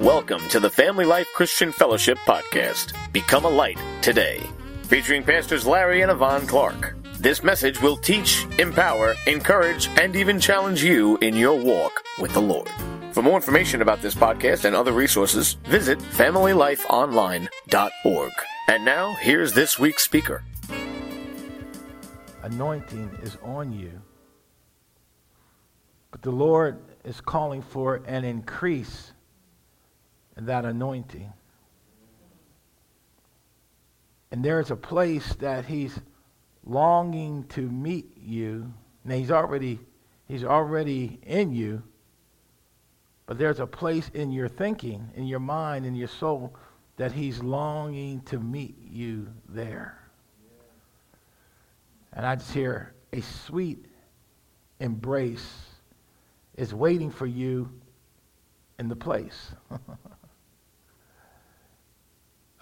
Welcome to the Family Life Christian Fellowship Podcast. Become a light today. Featuring Pastors Larry and Yvonne Clark. This message will teach, empower, encourage, and even challenge you in your walk with the Lord. For more information about this podcast and other resources, visit FamilyLifeOnline.org. And now, here's this week's speaker. Anointing is on you, but the Lord is calling for an increase in that anointing. And there's a place that He's longing to meet you. Now He's already He's already in you but there's a place in your thinking, in your mind, in your soul, that He's longing to meet you there. And I just hear a sweet embrace is waiting for you in the place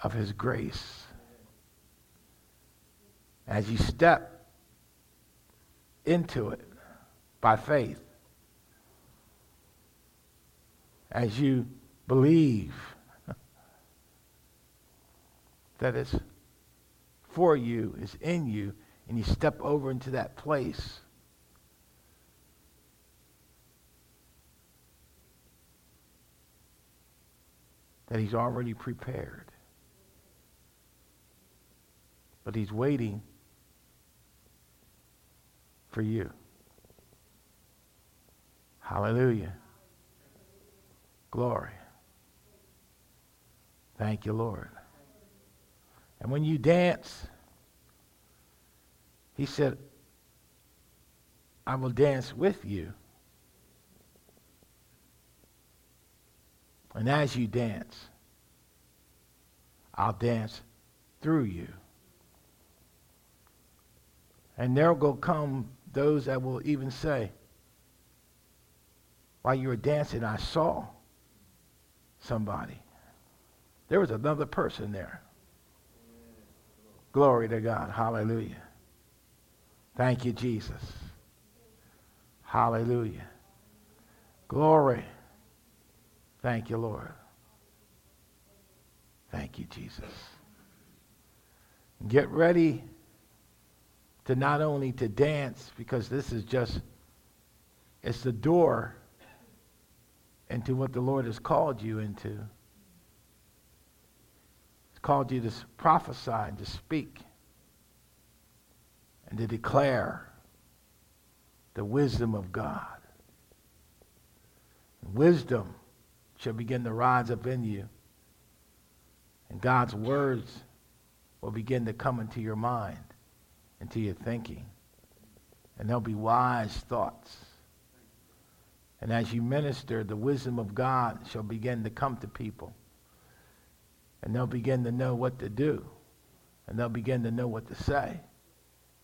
of His grace. As you step into it by faith, as you believe that it's for you, is in you, and you step over into that place. That he's already prepared. But he's waiting for you. Hallelujah. Glory. Thank you, Lord. And when you dance, he said, I will dance with you. And as you dance, I'll dance through you. And there will come those that will even say, while you were dancing, I saw somebody. There was another person there. Glory to God. Hallelujah. Thank you, Jesus. Hallelujah. Glory. Thank you, Lord. Thank you, Jesus. Get ready to not only to dance because this is just it's the door into what the Lord has called you into. He's called you to prophesy and to speak and to declare the wisdom of God. Wisdom shall begin to rise up in you, and God's words will begin to come into your mind, into your thinking, and there'll be wise thoughts and as you minister, the wisdom of God shall begin to come to people. And they'll begin to know what to do. And they'll begin to know what to say.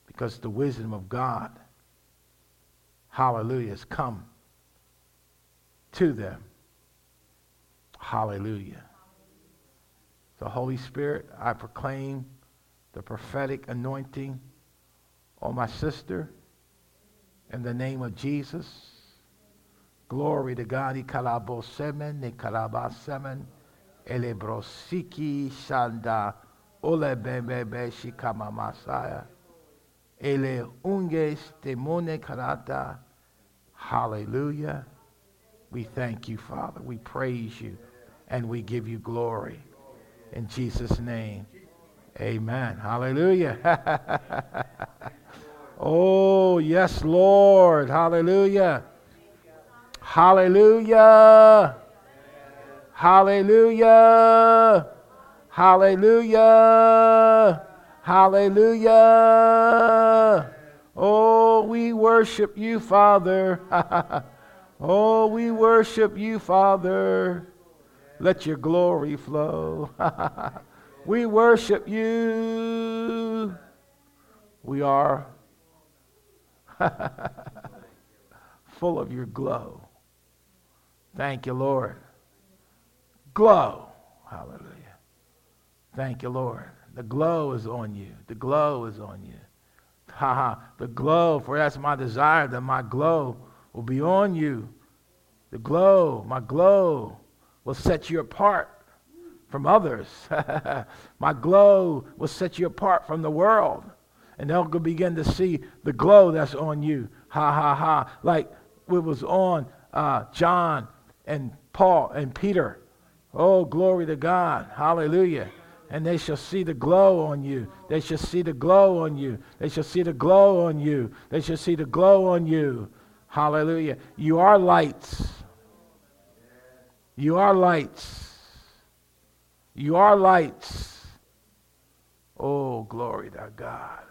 Because the wisdom of God, hallelujah, has come to them. Hallelujah. The Holy Spirit, I proclaim the prophetic anointing on my sister in the name of Jesus. Glory to God. Ikalabosemen, Ikalabasemen, Elebrosiki Shanda, Ole Bebebe Shikama Masaya, Ele Unges Demone Karata. Hallelujah. We thank you, Father. We praise you and we give you glory. In Jesus' name, amen. Hallelujah. oh, yes, Lord. Hallelujah. Hallelujah. Hallelujah. Hallelujah. Hallelujah. Oh, we worship you, Father. oh, we worship you, Father. Let your glory flow. we worship you. We are full of your glow. Thank you, Lord. Glow. Hallelujah. Thank you, Lord. The glow is on you. The glow is on you. Ha ha. The glow, for that's my desire that my glow will be on you. The glow, my glow will set you apart from others. My glow will set you apart from the world. And they'll begin to see the glow that's on you. Ha ha ha. Like it was on uh, John and Paul and Peter. Oh, glory to God. Hallelujah. And they shall see the glow on you. They shall see the glow on you. They shall see the glow on you. They shall see the glow on you. Hallelujah. You are lights. You are lights. You are lights. Oh, glory to God.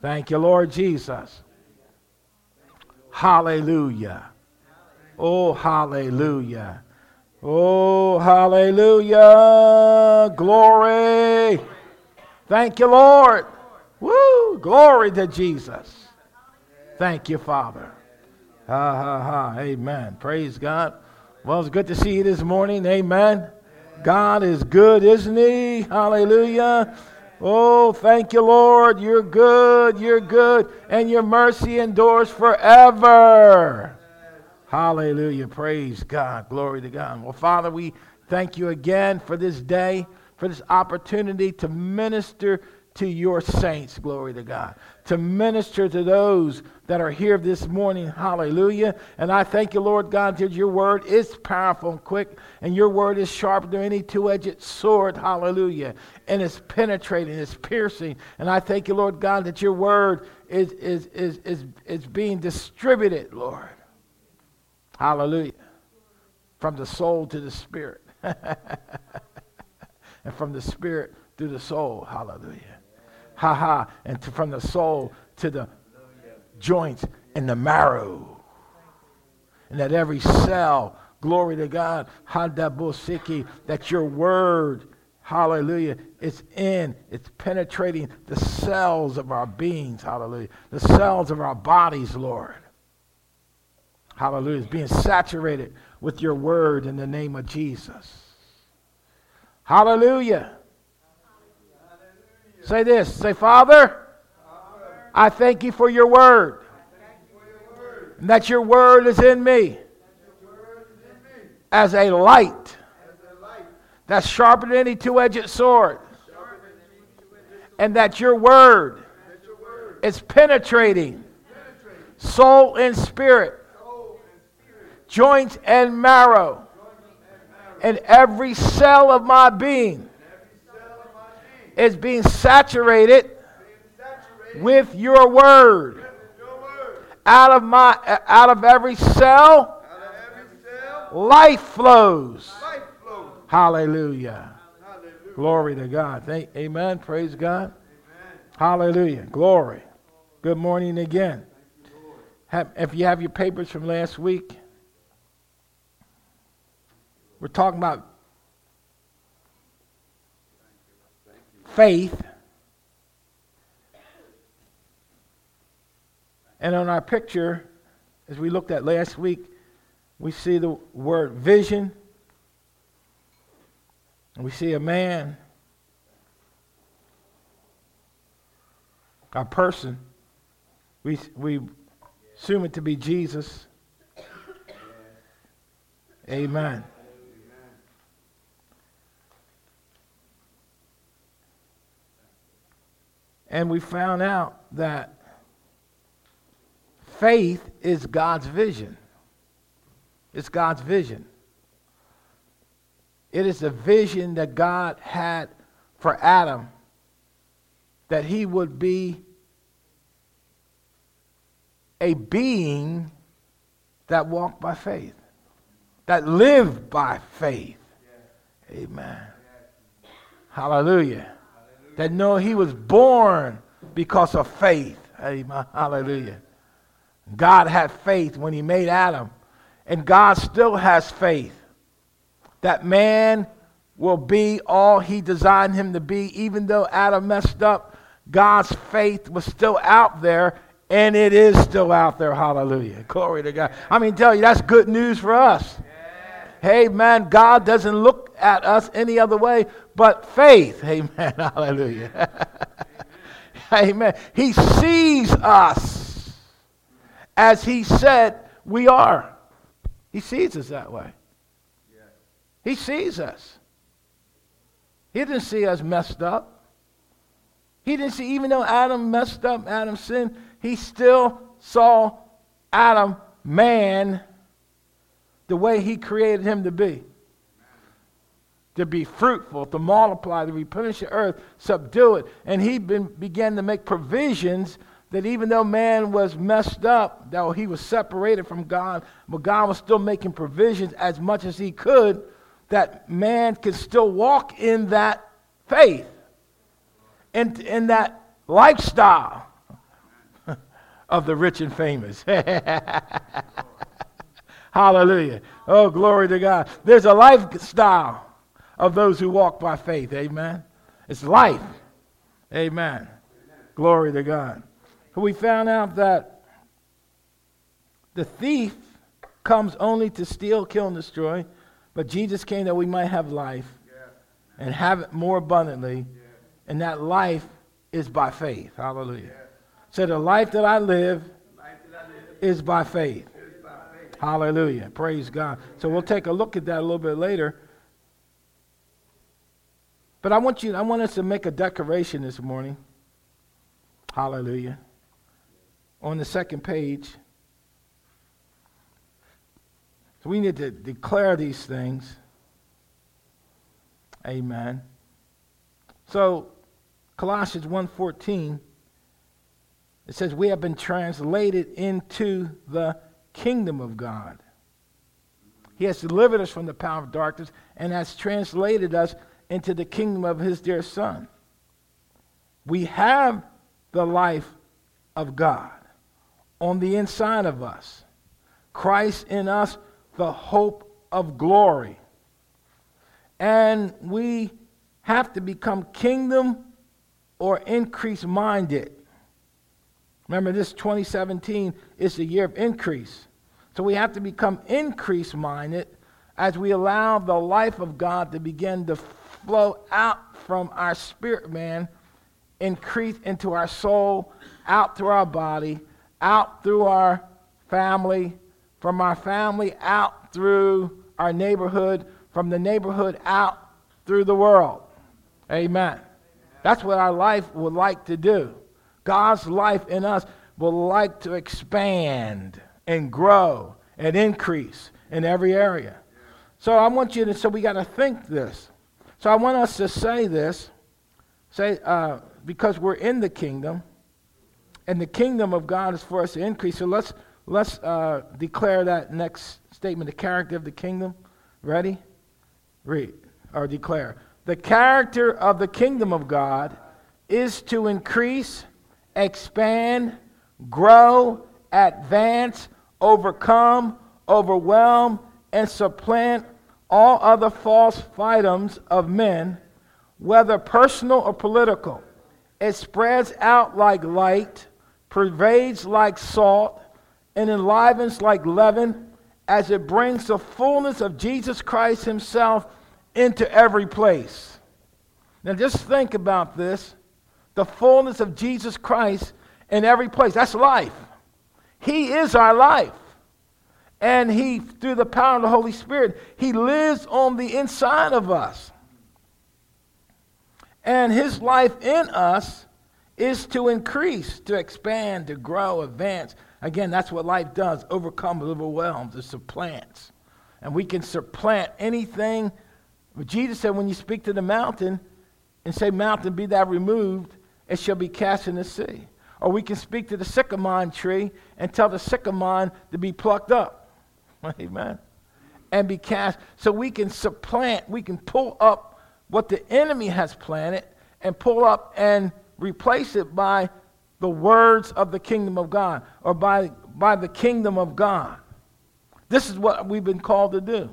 Thank you, Lord Jesus. Hallelujah. Oh, hallelujah. Oh, hallelujah. Glory. Thank you, Lord. Woo. Glory to Jesus. Thank you, Father. Ha, ha, ha. Amen. Praise God. Well, it's good to see you this morning. Amen. God is good, isn't He? Hallelujah. Oh, thank you, Lord. You're good. You're good. And your mercy endures forever. Hallelujah. Praise God. Glory to God. Well, Father, we thank you again for this day, for this opportunity to minister to your saints. Glory to God. To minister to those that are here this morning. Hallelujah. And I thank you, Lord God, that your word is powerful and quick, and your word is sharper than any two edged sword. Hallelujah. And it's penetrating, it's piercing. And I thank you, Lord God, that your word is, is, is, is, is being distributed, Lord. Hallelujah. From the soul to the spirit. and from the spirit to the soul. Hallelujah. Ha ha. And to, from the soul to the joints and the marrow. And that every cell, glory to God, hadabosiki, that your word, hallelujah, it's in, it's penetrating the cells of our beings, hallelujah, the cells of our bodies, Lord. Hallelujah. It's being saturated with your word in the name of Jesus. Hallelujah. Say this. Say, Father, I thank you for your word. And that your word is in me. As, a light, that's sharper than any two edged sword. And that your word, is penetrating, soul and spirit joints and marrow, and every cell of my being is being saturated with your word. Out of my out of every cell, life flows. Hallelujah. Glory to God. Amen. Praise God. Hallelujah. Glory. Good morning again. If you have your papers from last week, we're talking about faith. And on our picture, as we looked at last week, we see the word vision. And we see a man, a person. We, we assume it to be Jesus. Amen. And we found out that faith is God's vision. It's God's vision. It is the vision that God had for Adam that he would be a being that walked by faith, that lived by faith. Amen. Hallelujah that know he was born because of faith. Amen. Hallelujah. God had faith when he made Adam, and God still has faith that man will be all he designed him to be. Even though Adam messed up, God's faith was still out there, and it is still out there. Hallelujah. Glory to God. I mean, tell you, that's good news for us. Hey, man, God doesn't look at us any other way but faith. Amen. Hallelujah. Amen. He sees us as He said we are. He sees us that way. He sees us. He didn't see us messed up. He didn't see, even though Adam messed up, Adam sinned, he still saw Adam, man, the way he created him to be. To be fruitful, to multiply, to replenish the earth, subdue it. And he been, began to make provisions that even though man was messed up, though he was separated from God, but God was still making provisions as much as he could that man could still walk in that faith, in, in that lifestyle of the rich and famous. Hallelujah. Oh, glory to God. There's a lifestyle of those who walk by faith. Amen. It's life. Amen. Glory to God. We found out that the thief comes only to steal, kill, and destroy, but Jesus came that we might have life and have it more abundantly, and that life is by faith. Hallelujah. So the life that I live is by faith. Hallelujah. Praise God. So we'll take a look at that a little bit later. But I want you I want us to make a declaration this morning. Hallelujah. On the second page. So we need to declare these things. Amen. So Colossians 1:14 it says we have been translated into the kingdom of God. He has delivered us from the power of darkness and has translated us into the kingdom of his dear son. We have the life of God on the inside of us. Christ in us, the hope of glory. And we have to become kingdom or increase minded. Remember, this 2017 is the year of increase. So we have to become increase minded as we allow the life of God to begin to flow out from our spirit man, increase into our soul, out through our body, out through our family, from our family out through our neighborhood, from the neighborhood out through the world. Amen. That's what our life would like to do. God's life in us will like to expand and grow and increase in every area. So I want you to, so we got to think this. So I want us to say this, say, uh, because we're in the kingdom, and the kingdom of God is for us to increase. So let's, let's uh, declare that next statement, the character of the kingdom. Ready? Read or declare. The character of the kingdom of God is to increase, expand, grow, advance, overcome, overwhelm, and supplant all other false items of men, whether personal or political. It spreads out like light, pervades like salt, and enlivens like leaven as it brings the fullness of Jesus Christ Himself into every place. Now, just think about this the fullness of Jesus Christ in every place. That's life. He is our life. And He, through the power of the Holy Spirit, He lives on the inside of us. And His life in us is to increase, to expand, to grow, advance. Again, that's what life does overcome, overwhelms, it supplants. And we can supplant anything. Jesus said, when you speak to the mountain and say, Mountain, be thou removed, it shall be cast in the sea. Or we can speak to the sycamore tree and tell the sycamore to be plucked up. Amen. And be cast. So we can supplant, we can pull up what the enemy has planted and pull up and replace it by the words of the kingdom of God or by, by the kingdom of God. This is what we've been called to do.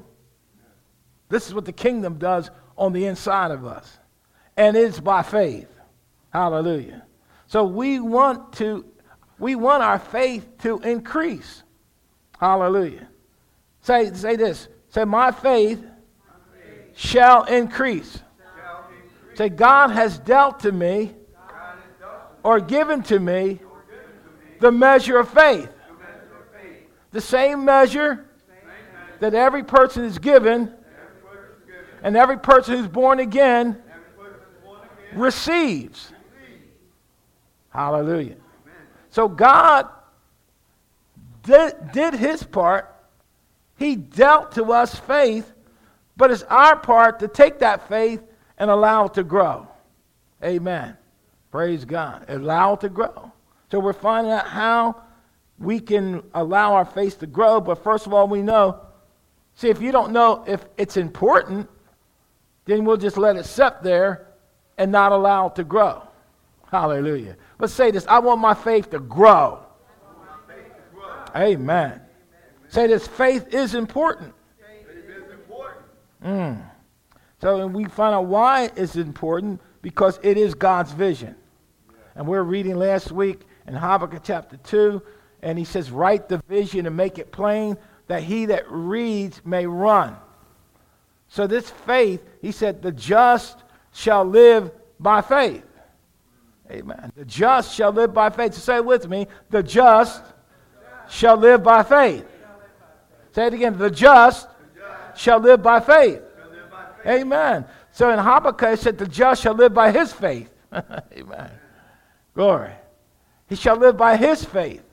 This is what the kingdom does on the inside of us. And it's by faith. Hallelujah. So we want to we want our faith to increase. Hallelujah. Say, say this. Say, my faith, my faith shall, increase. shall increase. Say, God has dealt to me, or given to me, the measure of faith. The same measure that every person is given And every person who's born again receives. Hallelujah. So God did, did his part. He dealt to us faith, but it's our part to take that faith and allow it to grow. Amen. Praise God. Allow it to grow. So we're finding out how we can allow our faith to grow, but first of all, we know see, if you don't know if it's important, then we'll just let it sit there and not allow it to grow. Hallelujah. But say this I want my faith to grow. Faith to grow. Amen. Amen. Say this faith is important. Faith is important. Mm. So we find out why it's important because it is God's vision. And we're reading last week in Habakkuk chapter 2, and he says, Write the vision and make it plain that he that reads may run. So, this faith, he said, the just shall live by faith. Amen. The just shall live by faith. So say it with me. The just shall live by faith. Say it again. The just shall live by faith. Amen. So in Habakkuk, it said, The just shall live by his faith. Amen. Glory. He shall live by his faith.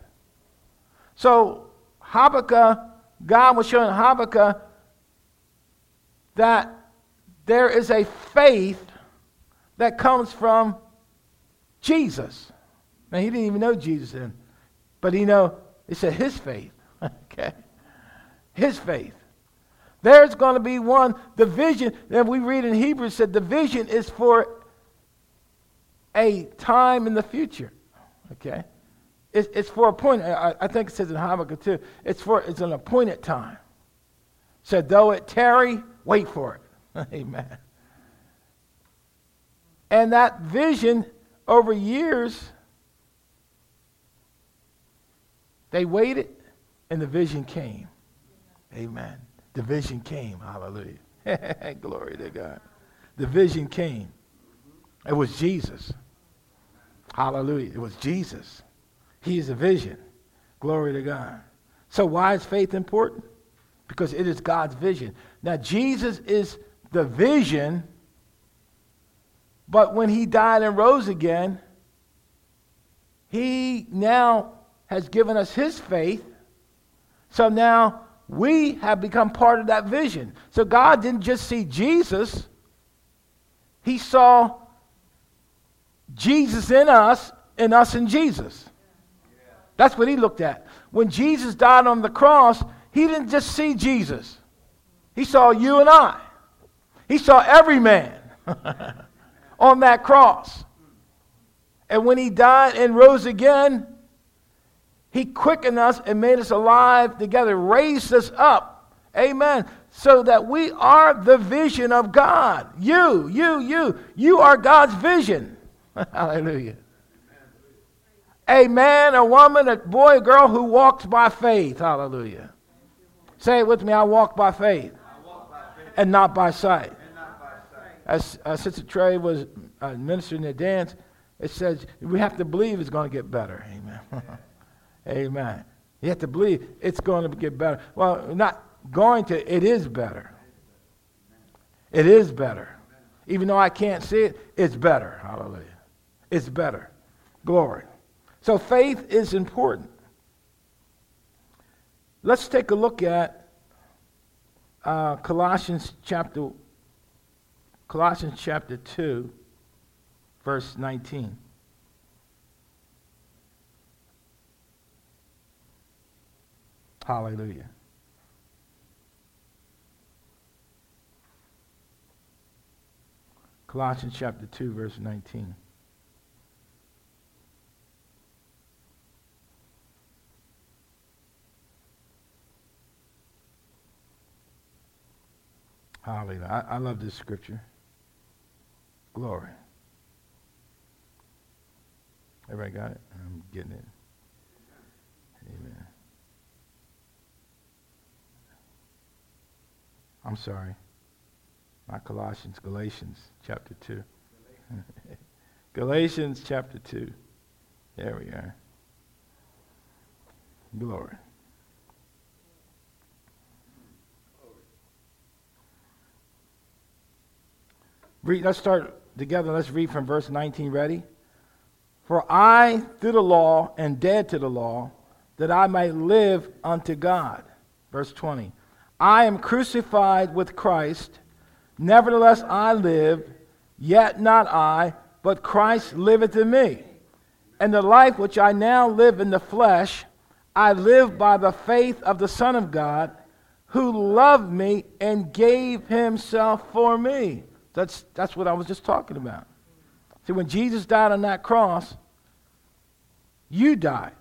So Habakkuk, God was showing Habakkuk that there is a faith that comes from Jesus. Now he didn't even know Jesus then, but he know it said his faith. okay, his faith. There's going to be one. The vision that we read in Hebrews said the vision is for a time in the future. Okay, it's, it's for a point. I, I think it says in Habakkuk too. It's for it's an appointed time. Said though it tarry, wait for it. Amen. And that vision over years, they waited and the vision came. Amen. The vision came. Hallelujah. Glory to God. The vision came. It was Jesus. Hallelujah. It was Jesus. He is a vision. Glory to God. So, why is faith important? Because it is God's vision. Now, Jesus is the vision, but when he died and rose again, he now has given us his faith. So now we have become part of that vision. So God didn't just see Jesus, He saw Jesus in us and us in Jesus. That's what He looked at. When Jesus died on the cross, He didn't just see Jesus, He saw you and I. He saw every man on that cross. And when He died and rose again, he quickened us and made us alive together, raised us up. Amen. So that we are the vision of God. You, you, you. You are God's vision. Hallelujah. A man, a woman, a boy, a girl who walks by faith. Hallelujah. Say it with me I walk by faith, walk by faith. and not by sight. Sight. As uh, Sister Trey was uh, ministering the dance, it says we have to believe it's going to get better. Amen. Amen. You have to believe it's going to get better. Well, not going to, it is better. It is better. Even though I can't see it, it's better. Hallelujah. It's better. Glory. So faith is important. Let's take a look at uh, Colossians chapter Colossians chapter 2 verse 19. Hallelujah. Colossians chapter 2, verse 19. Hallelujah. I, I love this scripture. Glory. Everybody got it? I'm getting it. Amen. I'm sorry. Not Colossians, Galatians chapter 2. Galatians chapter 2. There we are. Glory. Let's start together. Let's read from verse 19. Ready? For I, through the law, and dead to the law, that I might live unto God. Verse 20. I am crucified with Christ. Nevertheless, I live, yet not I, but Christ liveth in me. And the life which I now live in the flesh, I live by the faith of the Son of God, who loved me and gave himself for me. That's, that's what I was just talking about. See, when Jesus died on that cross, you died.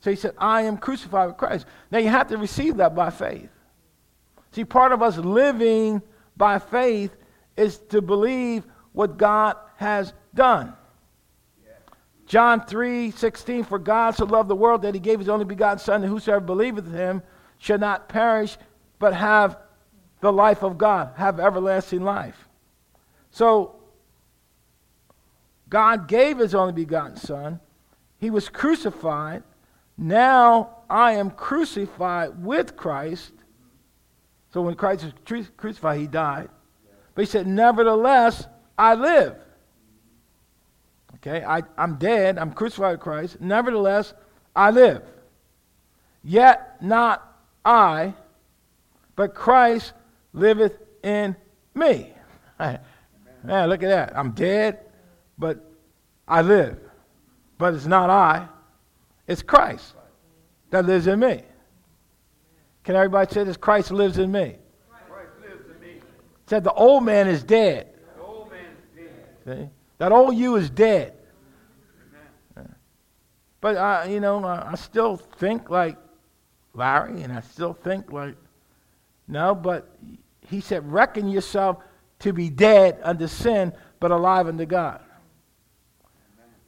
So he said, I am crucified with Christ. Now you have to receive that by faith. See, part of us living by faith is to believe what God has done. John 3 16, for God so loved the world that he gave his only begotten Son, that whosoever believeth in him shall not perish, but have the life of God, have everlasting life. So, God gave his only begotten Son. He was crucified. Now I am crucified with Christ. So when Christ was crucified, he died. But he said, Nevertheless, I live. Okay, I, I'm dead. I'm crucified with Christ. Nevertheless, I live. Yet not I, but Christ liveth in me. Man, look at that. I'm dead, but I live. But it's not I, it's Christ that lives in me. Can everybody say this? Christ lives in me. Christ lives in me. Said the old man is dead. The old man is dead. See? That old you is dead. Amen. But I, you know, I still think like Larry, and I still think like no, but he said, reckon yourself to be dead unto sin, but alive unto God.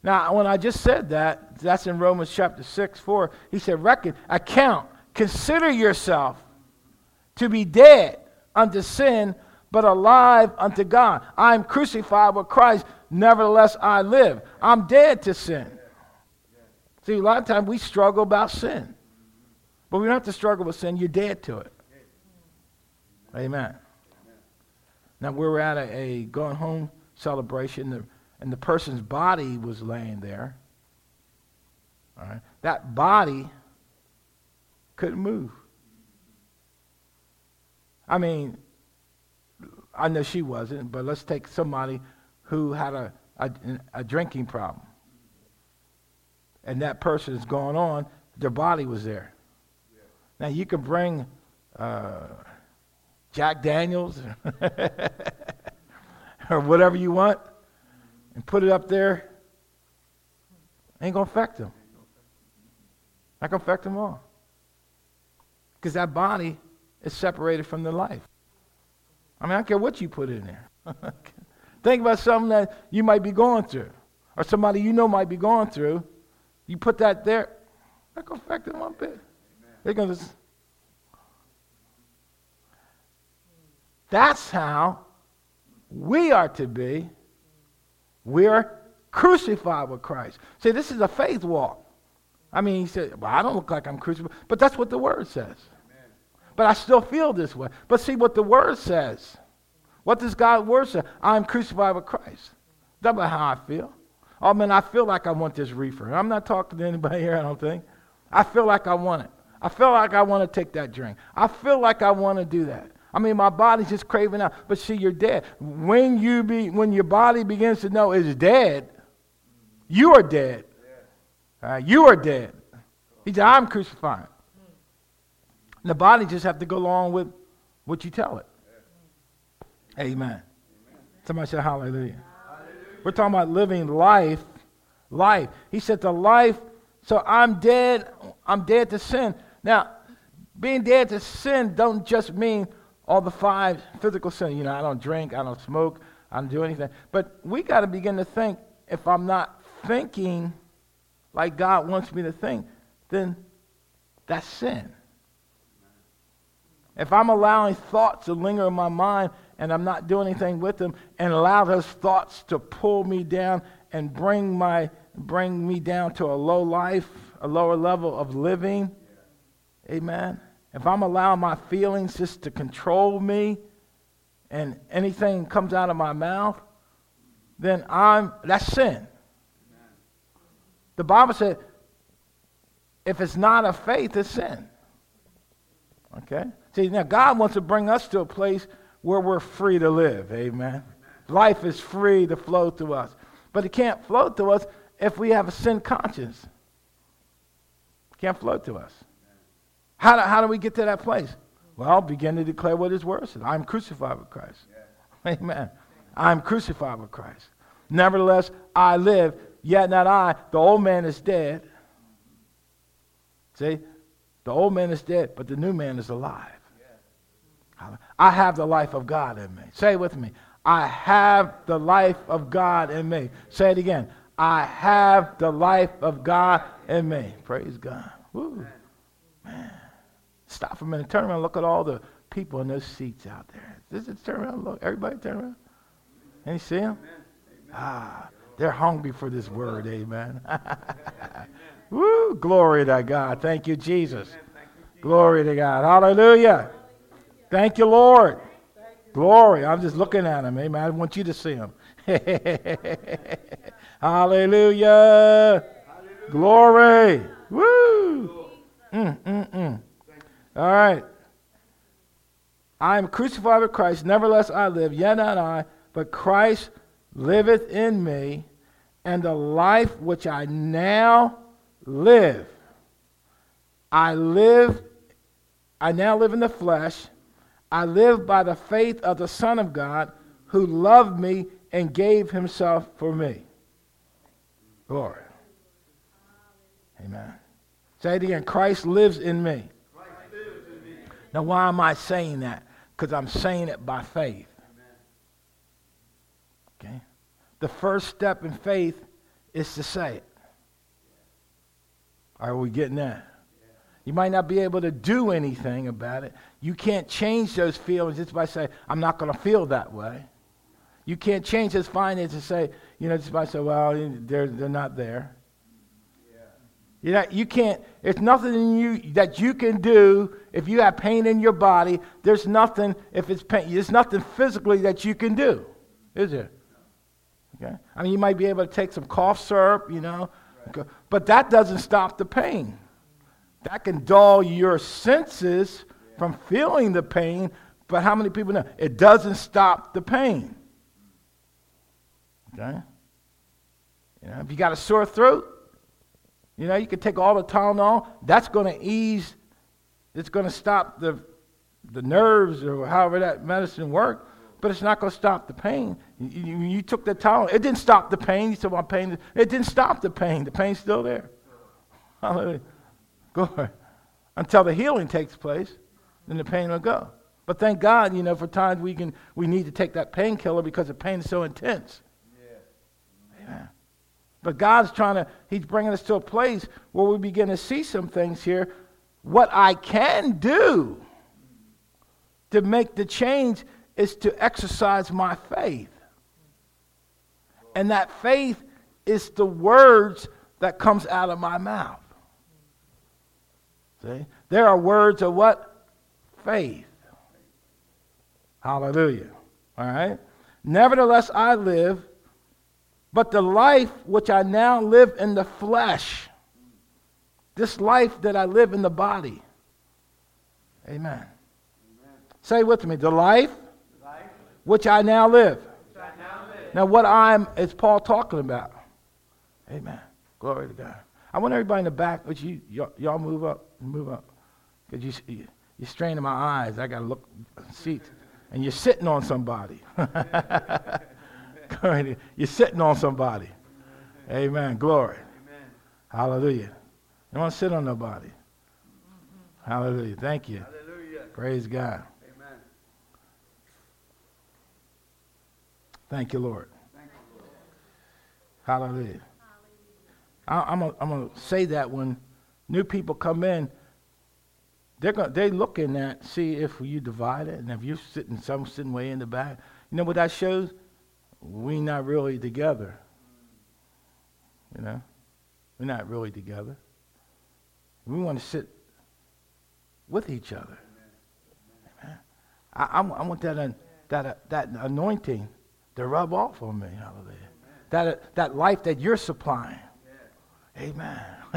Now, when I just said that, that's in Romans chapter 6, 4. He said, reckon, account, consider yourself to be dead unto sin, but alive unto God. I am crucified with Christ, nevertheless I live. I'm dead to sin. See, a lot of times we struggle about sin. But we don't have to struggle with sin, you're dead to it. Amen. Now we were at a, a going home celebration, the, and the person's body was laying there. All right, that body couldn't move. I mean, I know she wasn't, but let's take somebody who had a, a, a drinking problem. And that person is going on, their body was there. Now, you can bring uh, Jack Daniels or whatever you want and put it up there, ain't going to affect them. Not going to affect them all. Because that body is separated from the life. I mean, I don't care what you put in there. Think about something that you might be going through, or somebody you know might be going through. You put that there, not going to affect them one bit. They're going to That's how we are to be. We're crucified with Christ. See, this is a faith walk. I mean, he said, Well, I don't look like I'm crucified. But that's what the word says. Amen. But I still feel this way. But see what the word says. What does God's word say? I'm crucified with Christ. That's not how I feel. Oh man, I feel like I want this reefer. I'm not talking to anybody here, I don't think. I feel like I want it. I feel like I want to take that drink. I feel like I want to do that. I mean, my body's just craving out. But see, you're dead. When you be, when your body begins to know it's dead, you are dead. You are dead. He said, I'm crucified. And the body just have to go along with what you tell it. Amen. Somebody say hallelujah. hallelujah. We're talking about living life. Life. He said the life, so I'm dead, I'm dead to sin. Now, being dead to sin don't just mean all the five physical sins. You know, I don't drink, I don't smoke, I don't do anything. But we got to begin to think if I'm not thinking like God wants me to think, then that's sin. If I'm allowing thoughts to linger in my mind and I'm not doing anything with them and allow those thoughts to pull me down and bring my bring me down to a low life, a lower level of living. Amen if I'm allowing my feelings just to control me and anything comes out of my mouth, then I'm that's sin. The Bible said if it's not a faith, it's sin. Okay? See, now God wants to bring us to a place where we're free to live. Amen. Life is free to flow to us. But it can't flow to us if we have a sin conscience. It can't flow to us. How do, how do we get to that place? Well, begin to declare what his word says. I'm crucified with Christ. Yeah. Amen. I'm crucified with Christ. Nevertheless, I live, yet not I. The old man is dead. See? The old man is dead, but the new man is alive. I have the life of God in me. Say it with me. I have the life of God in me. Say it again. I have the life of God in me. Praise God. Woo. Man. Stop for a minute. Turn around. Look at all the people in those seats out there. Just turn around. Look. Everybody turn around. And you see them? Ah, they're hungry for this word. Amen. Woo. Glory to God. Thank you, Jesus. Glory to God. Hallelujah. Thank you, Lord. Glory. I'm just looking at him. Amen. I want you to see him. Hallelujah. Glory. Woo. Mm, mm, mm. All right. I am crucified with Christ. Nevertheless, I live. Yet not I, but Christ liveth in me. And the life which I now live, I live, I now live in the flesh I live by the faith of the Son of God who loved me and gave himself for me. Glory. Amen. Say it again. Christ lives in me. Now, why am I saying that? Because I'm saying it by faith. Okay? The first step in faith is to say it. Are we getting that? You might not be able to do anything about it. You can't change those feelings just by saying, I'm not going to feel that way. You can't change those finances and say, you know, just by saying, well, they're, they're not there. You, know, you can't, it's nothing in you that you can do if you have pain in your body. There's nothing, if it's pain, there's nothing physically that you can do, is there? Okay? I mean, you might be able to take some cough syrup, you know, right. but that doesn't stop the pain. That can dull your senses from feeling the pain, but how many people know? It doesn't stop the pain. Okay? You know, if you got a sore throat, you know, you can take all the Tylenol. That's going to ease, it's going to stop the, the nerves or however that medicine works, but it's not going to stop the pain. You, you, you took the Tylenol. It didn't stop the pain. You said, well, pain. It didn't stop the pain. The pain's still there. Hallelujah. Go Until the healing takes place, then the pain will go. But thank God, you know, for times we can we need to take that painkiller because the pain is so intense. But God's trying to, He's bringing us to a place where we begin to see some things here. What I can do to make the change is to exercise my faith. And that faith is the words that comes out of my mouth. See? There are words of what? Faith. Hallelujah. All right? Nevertheless, I live, but the life which I now live in the flesh, this life that I live in the body. Amen. Amen. Say with me, the life, life which I now live. Now, what I'm is Paul talking about. Amen. Glory to God. I want everybody in the back, would you y'all, y'all move up, move up, because you you're straining my eyes. I got to look seats, and you're sitting on somebody. you're sitting on somebody. Amen. Glory. Amen. Hallelujah. You don't want to sit on nobody. Mm-hmm. Hallelujah. Thank you. Hallelujah. Praise God. Amen. Thank you, Lord. Thank you, Lord. Hallelujah. I, am going to say that when new people come in, they're gonna they looking at see if you divide it, and if you're sitting some sitting way in the back, you know what that shows? We not really together. You know, we're not really together. We want to sit with each other. Amen. I, I, I want that. On, that, uh, that anointing to rub off on me. Hallelujah. That, uh, that life that you're supplying. Amen.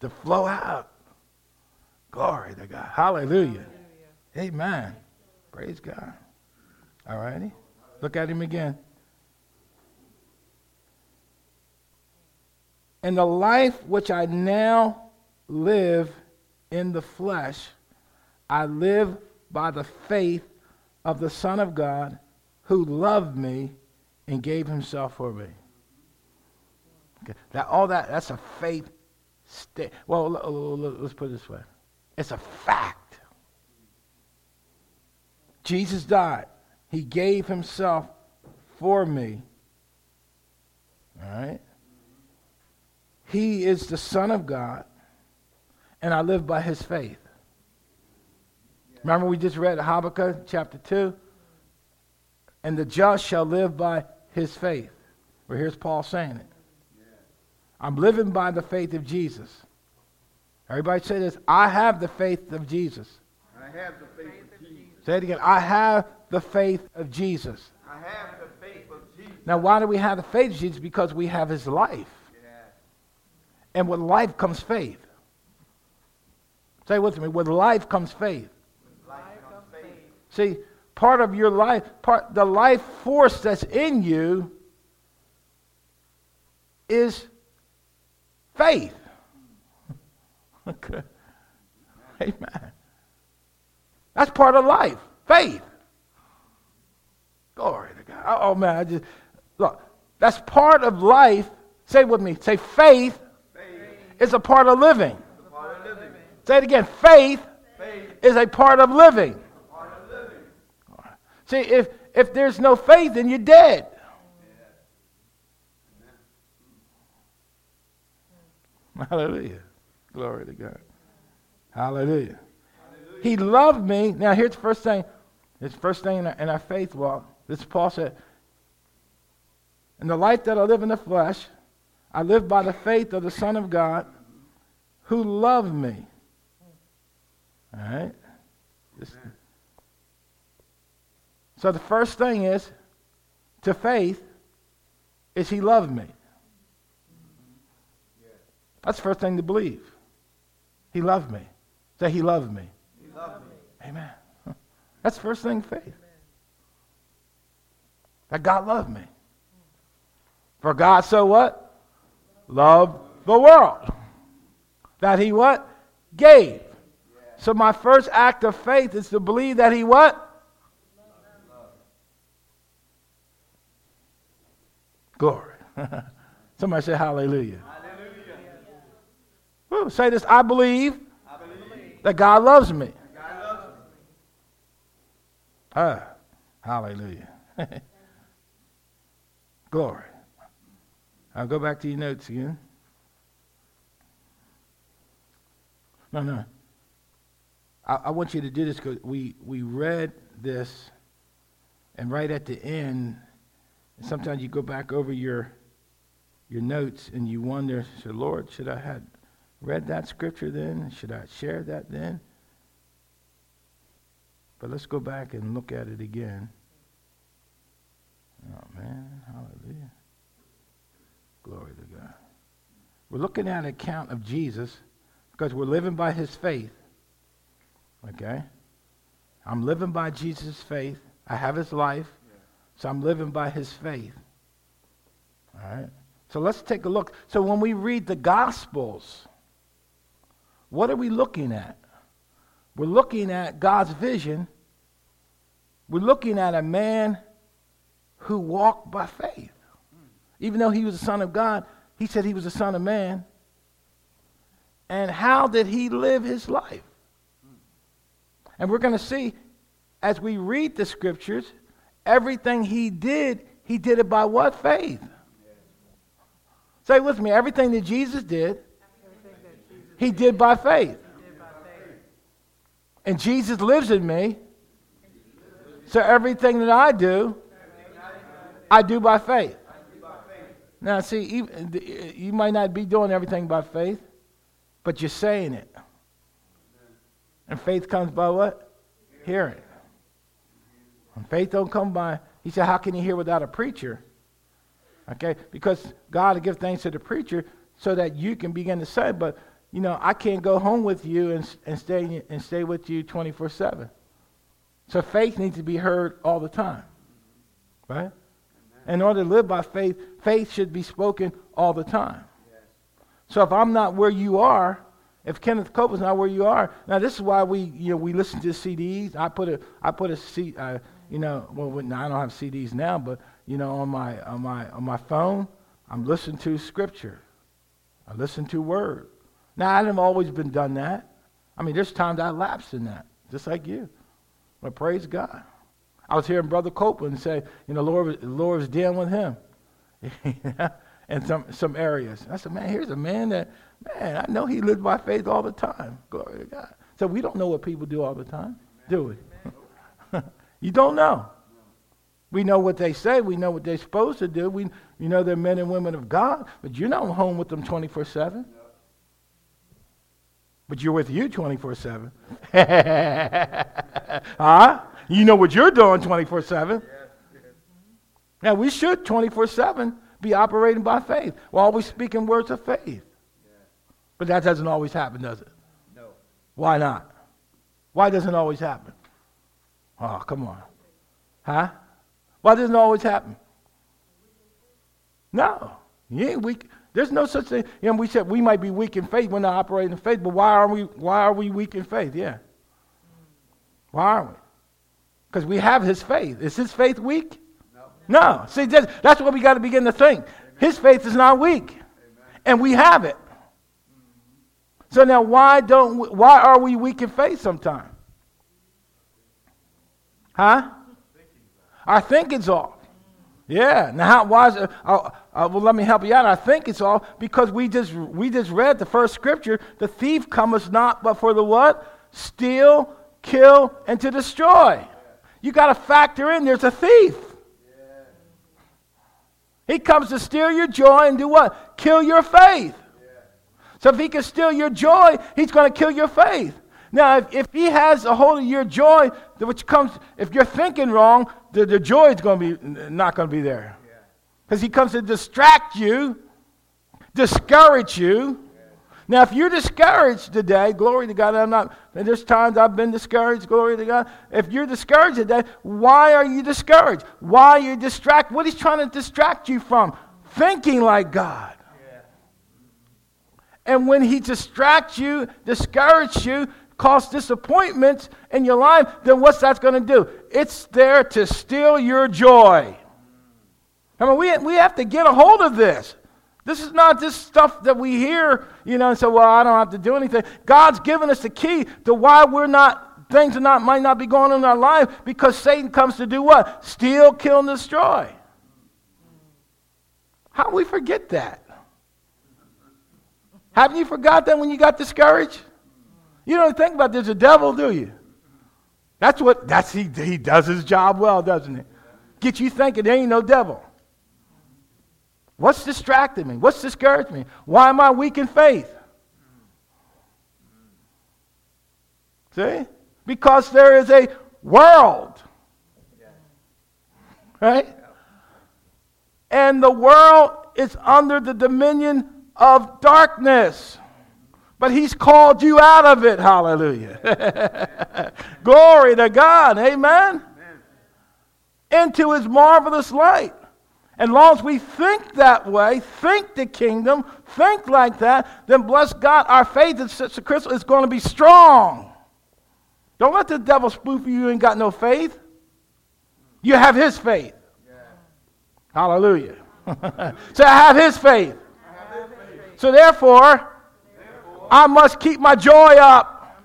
to flow out. Glory to God. Hallelujah. Amen. Praise God. All righty. Look at him again. And the life which I now live in the flesh, I live by the faith of the Son of God who loved me and gave himself for me. Okay. That, all that, that's a faith state. Well, let's put it this way it's a fact. Jesus died, he gave himself for me. All right? He is the Son of God, and I live by his faith. Remember, we just read Habakkuk chapter 2? And the just shall live by his faith. Well, here's Paul saying it. I'm living by the faith of Jesus. Everybody say this I have the faith of Jesus. I have the faith of Jesus. Say it again. I have the faith of Jesus. I have the faith of Jesus. Now, why do we have the faith of Jesus? Because we have his life. And with life comes faith. Say with me, with life comes faith. Life comes faith. See, part of your life, part the life force that's in you is faith. okay. Amen. That's part of life. Faith. Glory to God. Oh, oh man, I just look. That's part of life. Say with me. Say faith is a part of living. Part of living. Say it again. Faith, Faith is a part of living. part of living. See, if, if there's no faith, then you're dead. Hallelujah. Glory to God. Hallelujah. He loved me. Now, here's the first thing. This first thing in our, in our faith walk. This is Paul said, In the life that I live in the flesh, I live by the faith of the Son of God who loved me. All right? Just- so the first thing is to faith is he loved me. That's the first thing to believe. He loved me. Say he loved me. He loved me. Amen. That's the first thing faith. That God loved me. For God so what? Loved the world. That he what? Gave. So my first act of faith is to believe that he what? Glory. Somebody say hallelujah. Hallelujah. Woo, say this I believe I believe that God loves me. God loves me. Ah, hallelujah. Glory. I'll go back to your notes again. No, no. I, I want you to do this because we, we read this, and right at the end, sometimes you go back over your your notes and you wonder, so Lord, should I have read that scripture then? Should I share that then? But let's go back and look at it again. Oh, man. Hallelujah. Glory to God. We're looking at an account of Jesus because we're living by his faith. Okay? I'm living by Jesus' faith. I have his life. So I'm living by his faith. All right? So let's take a look. So when we read the Gospels, what are we looking at? We're looking at God's vision. We're looking at a man who walked by faith. Even though he was the Son of God, he said he was the Son of Man. And how did he live his life? And we're going to see as we read the scriptures, everything he did, he did it by what? Faith. Say with me, everything that Jesus did, he did by faith. And Jesus lives in me. So everything that I do, I do by faith. Now, see, you might not be doing everything by faith, but you're saying it. And faith comes by what? Hearing. And faith don't come by. He said, How can you hear without a preacher? Okay? Because God will give thanks to the preacher so that you can begin to say, but you know, I can't go home with you and, and stay and stay with you 24 7. So faith needs to be heard all the time. Right? In order to live by faith, faith should be spoken all the time. So if I'm not where you are, if Kenneth Copeland's not where you are, now this is why we you know we listen to CDs. I put a I put a C uh, you know well I don't have CDs now, but you know on my on my on my phone I'm listening to Scripture. I listen to Word. Now I haven't always been done that. I mean there's times I lapse in that, just like you. But praise God. I was hearing Brother Copeland say, you know, Lord, the Lord was dealing with him in some, some areas. I said, man, here's a man that, man, I know he lived by faith all the time. Glory to God. So we don't know what people do all the time, do we? you don't know. We know what they say. We know what they're supposed to do. We, you know they're men and women of God, but you're not home with them 24 7. But you're with you 24 7. huh? You know what you're doing 24 7. Now, we should 24 7 be operating by faith. We're always speaking words of faith. But that doesn't always happen, does it? No. Why not? Why doesn't it always happen? Oh, come on. Huh? Why doesn't it always happen? No. You ain't weak. There's no such thing. You know, we said we might be weak in faith. We're not operating in faith, but why are we why are we weak in faith? Yeah. Why are we? Because we have his faith. Is his faith weak? No. No. See, that's, what we got to begin to think. His faith is not weak. And we have it. So now why don't we, why are we weak in faith sometimes? Huh? Our thinking's off. Yeah. Now, how, why is it? Uh, well, let me help you out. I think it's all because we just we just read the first scripture. The thief cometh not, but for the what? Steal, kill, and to destroy. You got to factor in. There's a thief. He comes to steal your joy and do what? Kill your faith. So if he can steal your joy, he's going to kill your faith. Now, if, if he has a hold of your joy, which comes, if you're thinking wrong, the, the joy is going to be not going to be there. Because he comes to distract you, discourage you. Now, if you're discouraged today, glory to God, I'm not, there's times I've been discouraged, glory to God. If you're discouraged today, why are you discouraged? Why are you distracted? What he's trying to distract you from? Thinking like God. And when he distracts you, discourages you, cause disappointments in your life, then what's that going to do? It's there to steal your joy. I mean, we, we have to get a hold of this. This is not this stuff that we hear, you know, and say, well, I don't have to do anything. God's given us the key to why we're not, things are not, might not be going on in our life because Satan comes to do what? Steal, kill, and destroy. How do we forget that? Haven't you forgot that when you got discouraged? You don't think about there's a devil, do you? That's what that's he he does his job well, doesn't he? Get you thinking there ain't no devil. What's distracted me? What's discouraged me? Why am I weak in faith? See? Because there is a world. Right? And the world is under the dominion of darkness. But he's called you out of it. Hallelujah. Glory to God. Amen. Into his marvelous light. And long as we think that way, think the kingdom, think like that, then bless God, our faith in Sister Crystal is going to be strong. Don't let the devil spoof you, you ain't got no faith. You have his faith. Hallelujah. so I have his faith. So therefore, I must keep my joy up.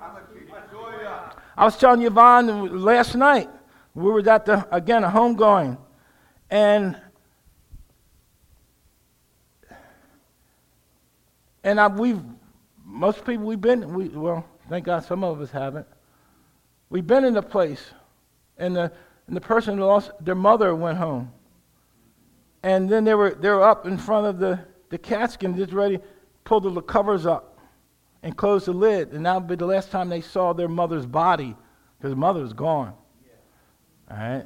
I was telling Yvonne last night, we were at the, again, a homegoing. And and I, we've, most people we've been, we, well, thank God some of us haven't. We've been in a place, and the, and the person lost, their mother went home. And then they were, they were up in front of the, the casket just ready, pull the covers up and close the lid. And that would be the last time they saw their mother's body because mother was gone. All right?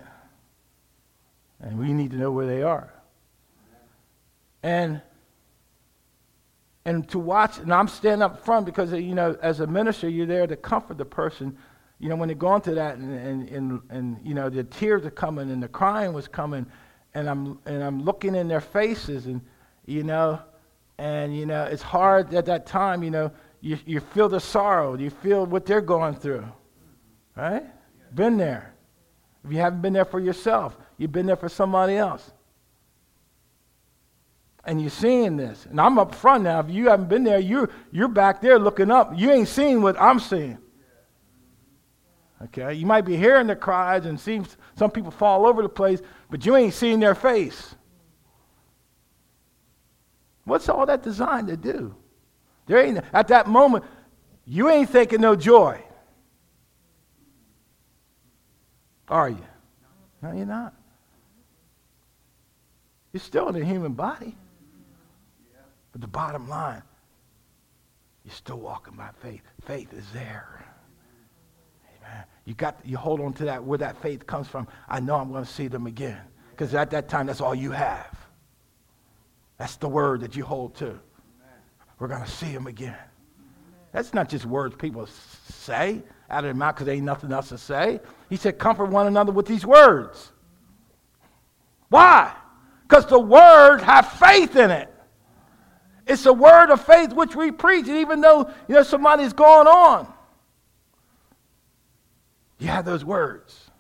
And we need to know where they are. And and to watch, and I'm standing up front because, you know, as a minister, you're there to comfort the person. You know, when they're going through that and, and, and, and, you know, the tears are coming and the crying was coming, and I'm, and I'm looking in their faces, and, you know, and, you know, it's hard at that time, you know, you, you feel the sorrow, you feel what they're going through, right? Been there. If you haven't been there for yourself, you've been there for somebody else and you're seeing this. And I'm up front now. If you haven't been there, you're, you're back there looking up. You ain't seeing what I'm seeing. Okay? You might be hearing the cries and seeing some people fall over the place, but you ain't seeing their face. What's all that designed to do? There ain't, at that moment, you ain't thinking no joy. Are you? No, you're not. You're still in a human body. But the bottom line, you're still walking by faith. Faith is there. Amen. You got you hold on to that where that faith comes from. I know I'm going to see them again. Because at that time, that's all you have. That's the word that you hold to. We're going to see them again. That's not just words people say out of their mouth because there ain't nothing else to say. He said, comfort one another with these words. Why? Because the word have faith in it. It's a word of faith which we preach, and even though you know somebody's going on, you have those words.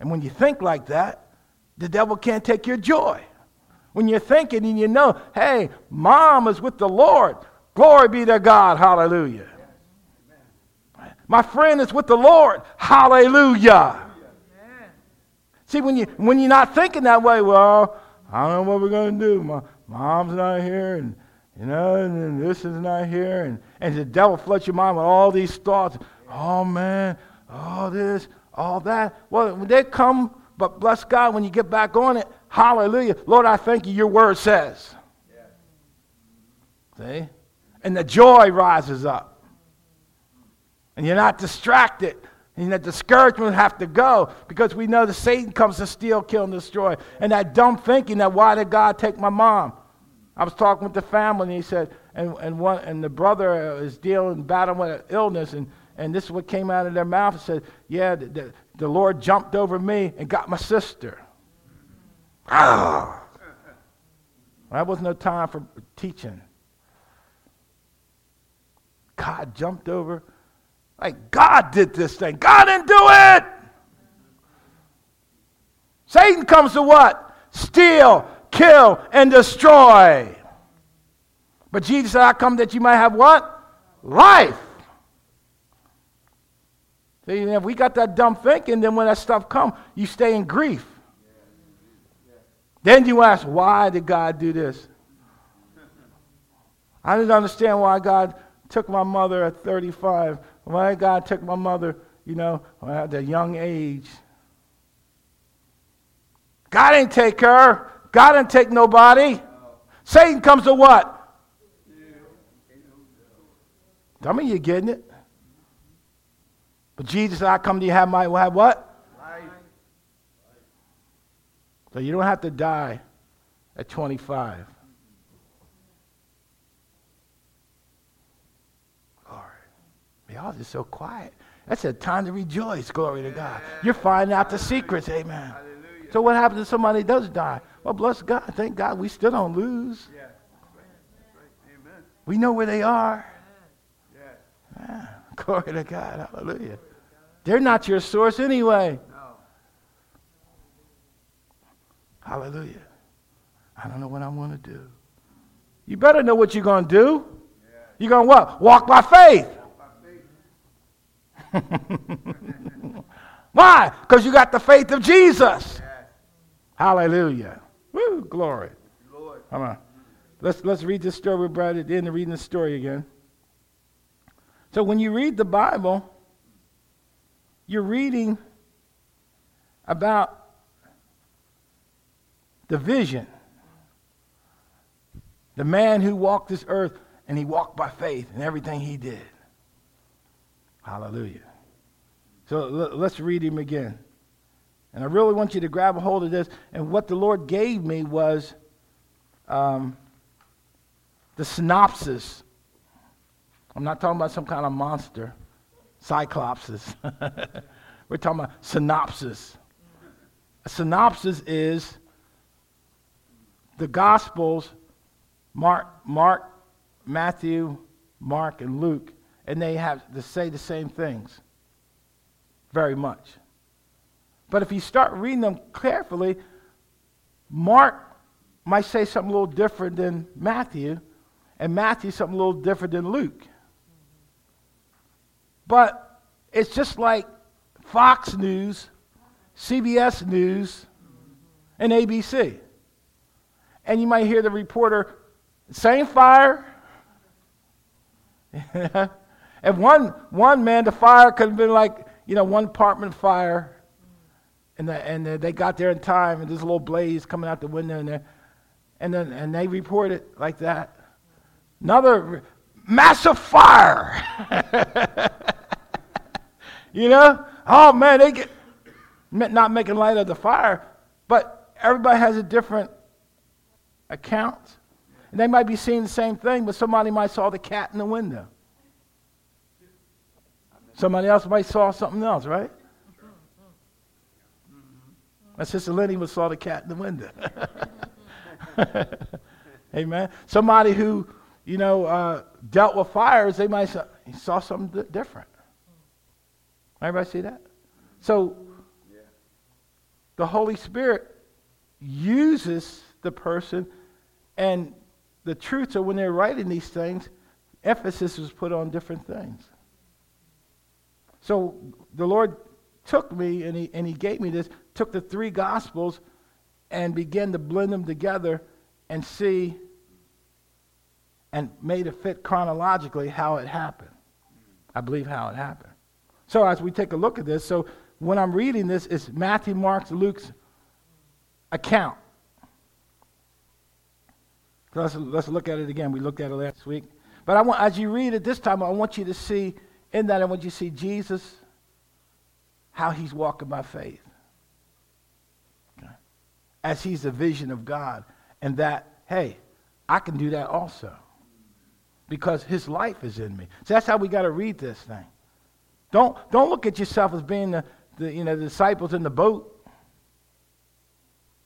And when you think like that, the devil can't take your joy. When you're thinking and you know, hey, mom is with the Lord, glory be to God, hallelujah. My friend is with the Lord, hallelujah. See, when, you, when you're not thinking that way, well, I don't know what we're going to do. My mom's not here, and you know, and this is not here, and, and the devil floods your mind with all these thoughts. Oh man, all this, all that. Well, they come, but bless God, when you get back on it, hallelujah. Lord, I thank you, your word says. See? And the joy rises up. And you're not distracted. And that discouragement have to go because we know that Satan comes to steal, kill, and destroy. And that dumb thinking that why did God take my mom? I was talking with the family, and he said, and, and, one, and the brother is dealing, battling with an illness, and, and this is what came out of their mouth. and said, Yeah, the, the, the Lord jumped over me and got my sister. Ah. That was no time for teaching. God jumped over like God did this thing. God didn't do it. Satan comes to what? Steal, kill, and destroy. But Jesus said, I come that you might have what? Life. See, if we got that dumb thinking, then when that stuff comes, you stay in grief. Then you ask, why did God do this? I didn't understand why God took my mother at 35 why God took my mother, you know, at a young age. God didn't take her. God didn't take nobody. Satan comes to what? Tell me you're getting it. But Jesus, I come to you have my have what? Life. So you don't have to die at 25. Y'all just so quiet. That's a time to rejoice. Glory to God. You're finding out the secrets. Amen. So what happens if somebody does die? Well, bless God. Thank God we still don't lose. Yeah. We know where they are. Yeah. Glory to God. Hallelujah. They're not your source anyway. No. Hallelujah. I don't know what I'm going to do. You better know what you're going to do. You're going to what? Walk by faith. Why? Because you got the faith of Jesus. Yes. Hallelujah. Woo, glory. Lord. Come on. Let's, let's read this story. We're right at the end of reading the story again. So when you read the Bible, you're reading about the vision. The man who walked this earth and he walked by faith in everything he did. Hallelujah. So let's read him again. And I really want you to grab a hold of this. And what the Lord gave me was um, the synopsis. I'm not talking about some kind of monster, cyclopses. We're talking about synopsis. A synopsis is the Gospels, Mark, Mark, Matthew, Mark, and Luke, and they have to say the same things very much. But if you start reading them carefully, Mark might say something a little different than Matthew, and Matthew something a little different than Luke. But it's just like Fox News, CBS News, and ABC. And you might hear the reporter, same fire. and one, one man, the fire could have been like, you know, one apartment fire. And, the, and the, they got there in time, and there's a little blaze coming out the window, and, and, then, and they report it like that. Another massive fire. you know? Oh, man, they get, not making light of the fire, but everybody has a different account. And they might be seeing the same thing, but somebody might saw the cat in the window. Somebody else might saw something else, right? My sister Lenny was saw the cat in the window. Amen. Somebody who, you know, uh, dealt with fires, they might saw, saw something different. Everybody see that? So the Holy Spirit uses the person, and the truth are when they're writing these things, emphasis was put on different things. So the Lord took me and he, and he gave me this, took the three gospels and began to blend them together and see and made it fit chronologically how it happened. I believe how it happened. So as we take a look at this, so when I'm reading this, it's Matthew, Mark, Luke's account. Let's, let's look at it again. We looked at it last week. But I want, as you read it this time, I want you to see, in that, I want you to see Jesus, how he's walking by faith. Okay. As he's the vision of God. And that, hey, I can do that also. Because his life is in me. So that's how we got to read this thing. Don't, don't look at yourself as being the, the, you know, the disciples in the boat.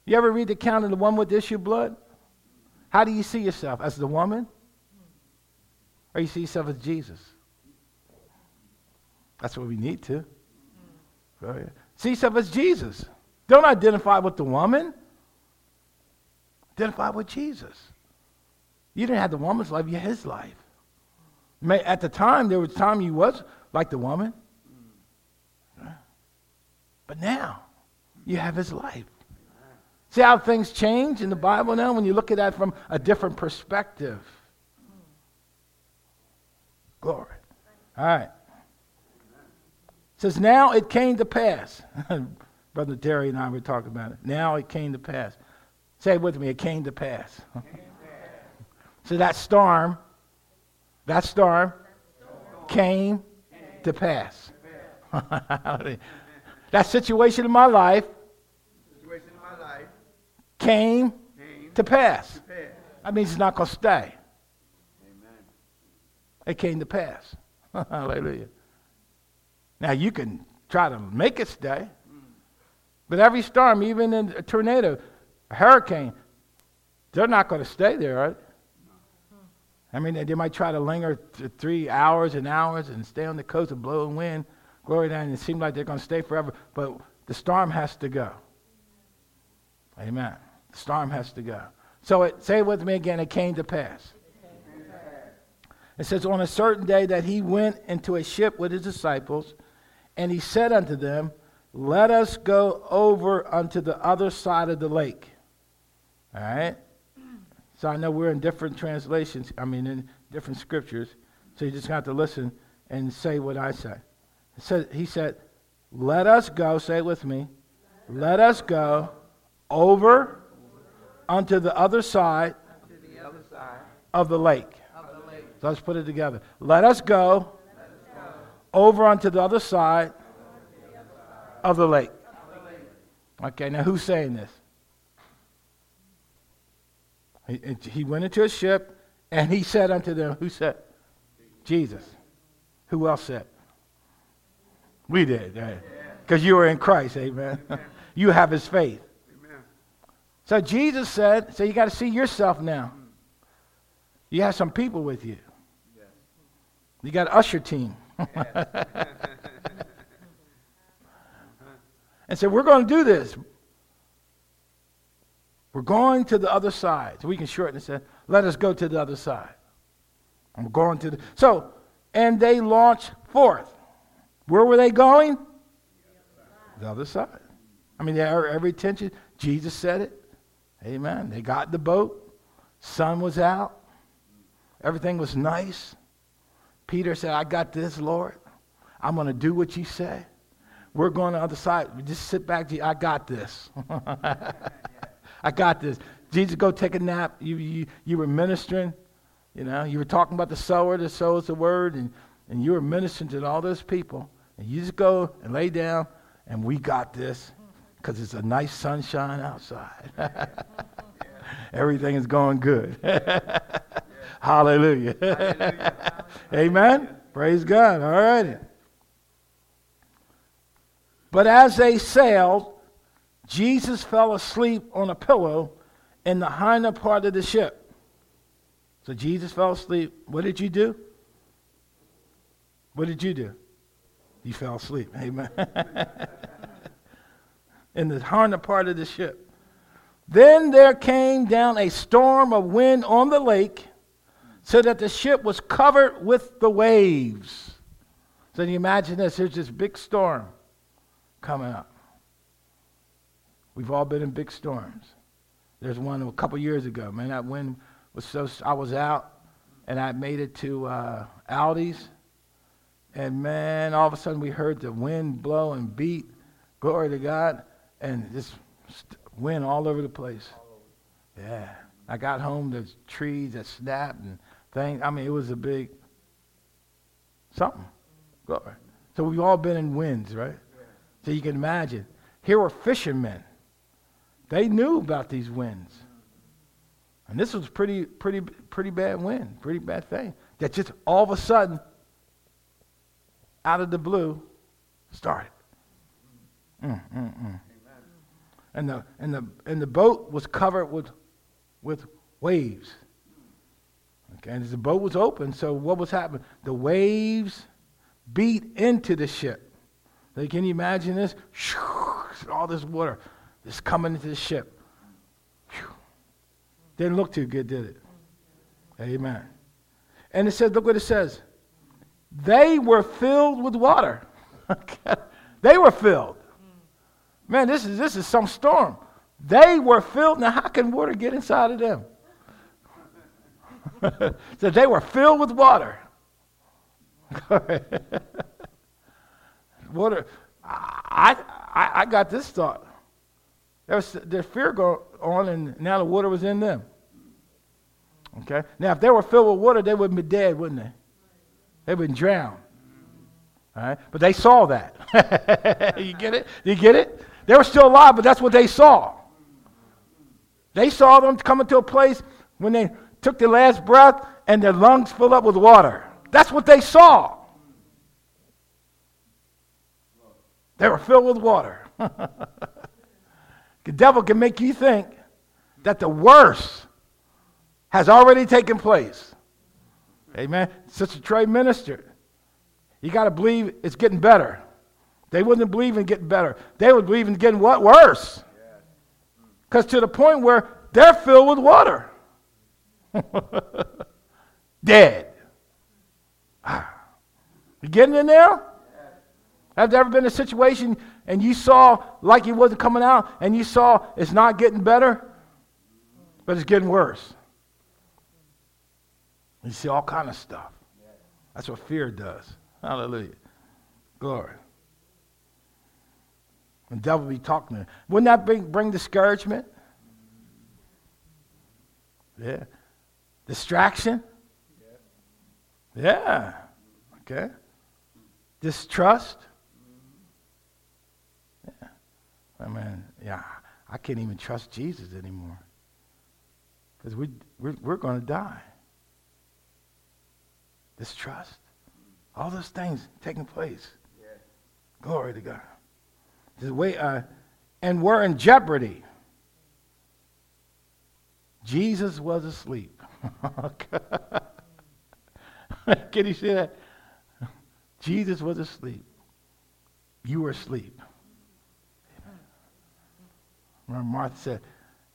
You ever read the account of the one with the issue of blood? How do you see yourself? As the woman? Or you see yourself as Jesus? That's what we need to. Yeah. See yourself as Jesus. Don't identify with the woman. Identify with Jesus. You didn't have the woman's life, you had his life. At the time, there was time you was like the woman. But now, you have his life. See how things change in the Bible now when you look at that from a different perspective. Glory. All right. Says, Now it came to pass. Brother Terry and I were talking about it. Now it came to pass. Say it with me. It came to pass. so that storm, that storm came to pass. that situation in my life came, to, pass. That means it's not going to stay. Amen. It came to pass. Hallelujah. Now you can try to make it stay, but every storm, even in a tornado, a hurricane, they're not going to stay there? I mean, they might try to linger th- three hours and hours and stay on the coast and blow and wind. Glory and it seems like they're going to stay forever, but the storm has to go. Amen. The storm has to go. So it, say it with me again, it came to pass. It says, On a certain day that he went into a ship with his disciples, and he said unto them, Let us go over unto the other side of the lake. All right? So I know we're in different translations, I mean, in different scriptures. So you just have to listen and say what I say. So he said, Let us go, say it with me, let us go over unto the other side, the other side of the lake. of the lake. So let's put it together. Let us go over unto the other side of the lake. Okay, now who's saying this? He, went into a ship and he said unto them, Who said? Jesus. Who else said? We did, Because you were in Christ, amen. you have his faith. So Jesus said, So you got to see yourself now. You have some people with you. You got usher team. And said, We're going to do this. We're going to the other side. So we can shorten say, Let us go to the other side. I'm going to the. So, and they launched forth. Where were they going? The other side. I mean, every tension. Jesus said it. Amen. They got the boat. Sun was out. Everything was nice. Peter said, I got this, Lord. I'm going to do what you say. We're going to the other side. Just sit back. I got this. I got this. Jesus, go take a nap. You, you, you were ministering. You know, you were talking about the sower that sows the word, and, and you were ministering to all those people. And you just go and lay down, and we got this because it's a nice sunshine outside. Everything is going good. Hallelujah. Hallelujah. Amen. Praise God. All righty. But as they sailed, Jesus fell asleep on a pillow in the hinder part of the ship. So Jesus fell asleep. What did you do? What did you do? You fell asleep. Amen. in the hinder part of the ship. Then there came down a storm of wind on the lake, so that the ship was covered with the waves. So you imagine this there's this big storm coming up. We've all been in big storms. There's one a couple years ago, man. That wind was so. I was out, and I made it to uh, Aldi's, and man, all of a sudden we heard the wind blow and beat. Glory to God. And this wind all over the place. Yeah. I got home, there's trees that snapped and things. I mean, it was a big something. Glory. So we've all been in winds, right? So you can imagine. Here were fishermen. They knew about these winds. And this was pretty, pretty, pretty bad wind, pretty bad thing. That just all of a sudden out of the blue, started. Mm, mm, mm. And, the, and, the, and the boat was covered with, with waves. And the boat was open, so what was happening? The waves beat into the ship. Like, can you imagine this? All this water is coming into the ship. Didn't look too good, did it? Amen. And it says, look what it says. They were filled with water. they were filled. Man, this is this is some storm. They were filled. Now, how can water get inside of them? so they were filled with water. water. I, I, I got this thought. There was there's fear going on, and now the water was in them. Okay. Now, if they were filled with water, they wouldn't be dead, wouldn't they? They've been drowned. All right? But they saw that. you get it? You get it? They were still alive, but that's what they saw. They saw them coming to a place when they took their last breath and their lungs filled up with water. That's what they saw. They were filled with water. the devil can make you think that the worst has already taken place. Amen. Sister Trey ministered. You got to believe it's getting better. They wouldn't believe in getting better. They would believe in getting what? Worse. Because to the point where they're filled with water. Dead. Ah. You getting in there? Have there ever been a situation and you saw like it wasn't coming out and you saw it's not getting better, but it's getting worse? You see all kind of stuff. That's what fear does. Hallelujah. Glory. The devil be talking to Wouldn't that bring, bring discouragement? Yeah. Distraction? Yeah. Okay. Distrust? Yeah. I mean, yeah, I can't even trust Jesus anymore. Because we, we're, we're going to die. Distrust? All those things taking place. Yeah. Glory to God. This way, uh, and we're in jeopardy. Jesus was asleep. Can you see that? Jesus was asleep. You were asleep. Remember Martha said,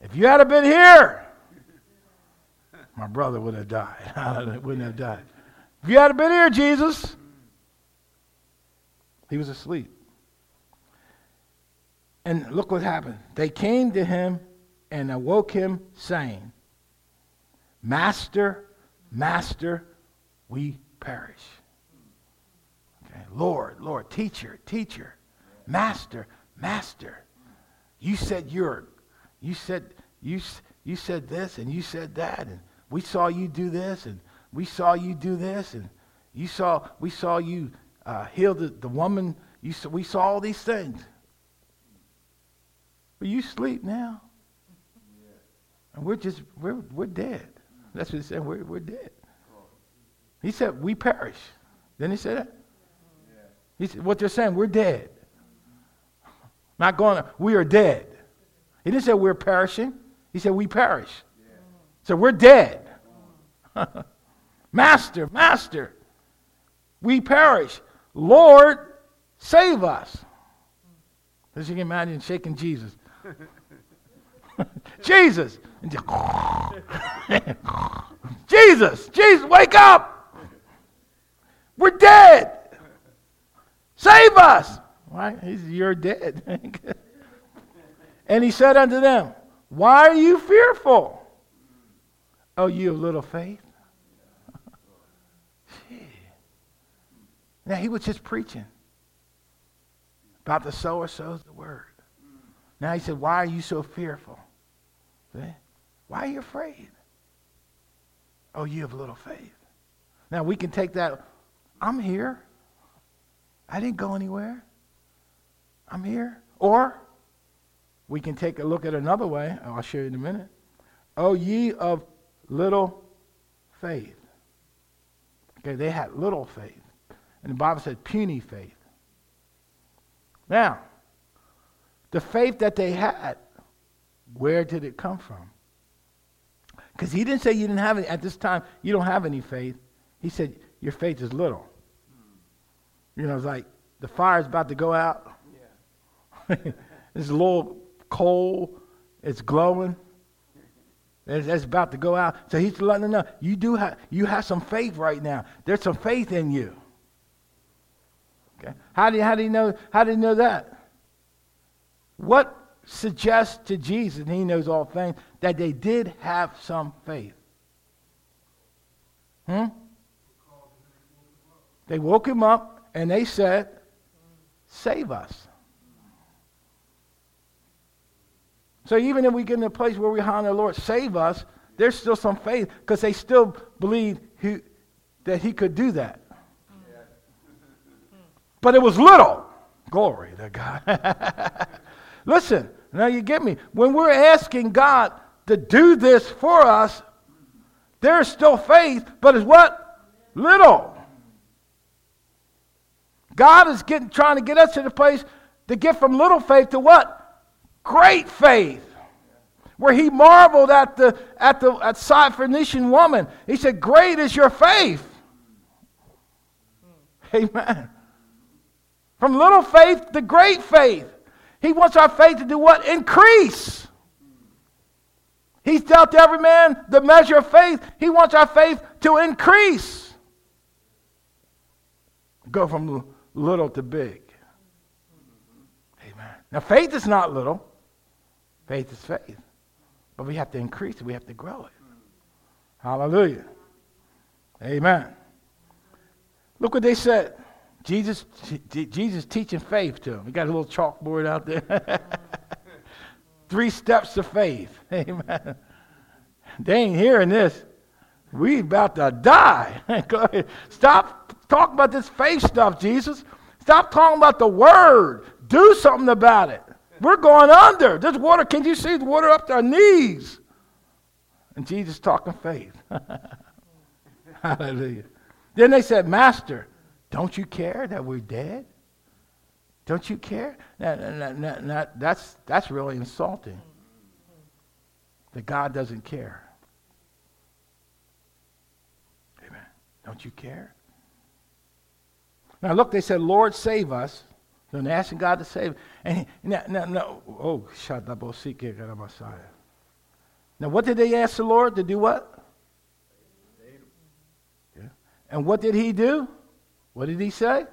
if you had been here, my brother would have died. Wouldn't have died. If you had been here, Jesus, he was asleep. And look what happened. They came to him and awoke him, saying, Master, Master, we perish. Okay. Lord, Lord, teacher, teacher, master, master. You said you're, you said, you, you said this and you said that, and we saw you do this, and we saw you do this, and you saw, we saw you uh, heal the, the woman. You saw, we saw all these things. But you sleep now. And we're just, we're, we're dead. That's what he said, we're, we're dead. He said, we perish. Then he said that? He said, what they're saying, we're dead. Not going, we are dead. He didn't say we're perishing. He said we perish. So we're dead. master, master, we perish. Lord, save us. As you can imagine shaking Jesus. Jesus. Jesus, Jesus, wake up. We're dead. Save us. Right? You're dead. and he said unto them, Why are you fearful? Oh, you of little faith. now, he was just preaching about the sower sows the word. Now he said, Why are you so fearful? Why are you afraid? Oh, you have little faith. Now we can take that. I'm here. I didn't go anywhere. I'm here. Or we can take a look at another way. Oh, I'll show you in a minute. Oh, ye of little faith. Okay, they had little faith. And the Bible said puny faith. Now, the faith that they had, where did it come from? Because he didn't say you didn't have any, at this time, you don't have any faith. He said, your faith is little. You know, it's like the fire's about to go out. Yeah. it's a little coal. It's glowing. It's, it's, about to go out. So he's letting them know, you do have, you have some faith right now. There's some faith in you. Okay. How do you, how do you know, how do you know that? What suggests to Jesus, and he knows all things, that they did have some faith? Hmm? They woke him up and they said, Save us. So even if we get in a place where we honor the Lord, save us, there's still some faith because they still believe he, that he could do that. But it was little. Glory to God. Listen, now you get me. When we're asking God to do this for us, there's still faith, but it's what? Little. God is getting, trying to get us to the place to get from little faith to what? Great faith. Where he marveled at the at the at Syrophoenician woman. He said, Great is your faith. Amen. From little faith to great faith. He wants our faith to do what? Increase. He's dealt every man the measure of faith. He wants our faith to increase. Go from little to big. Amen. Now, faith is not little, faith is faith. But we have to increase it, we have to grow it. Hallelujah. Amen. Look what they said. Jesus, Jesus teaching faith to them. We got a little chalkboard out there. Three steps to faith. Amen. They ain't hearing this. We about to die. Stop talking about this faith stuff, Jesus. Stop talking about the word. Do something about it. We're going under. There's water. Can you see the water up to our knees? And Jesus talking faith. Hallelujah. Then they said, Master, don't you care that we're dead? Don't you care? that's, that's really insulting. That God doesn't care. Amen. Don't you care? Now look, they said, Lord, save us. They're asking God to save. And no, no, no. Oh, Messiah. Now, what did they ask the Lord to do? What? Yeah. And what did He do? What did He say?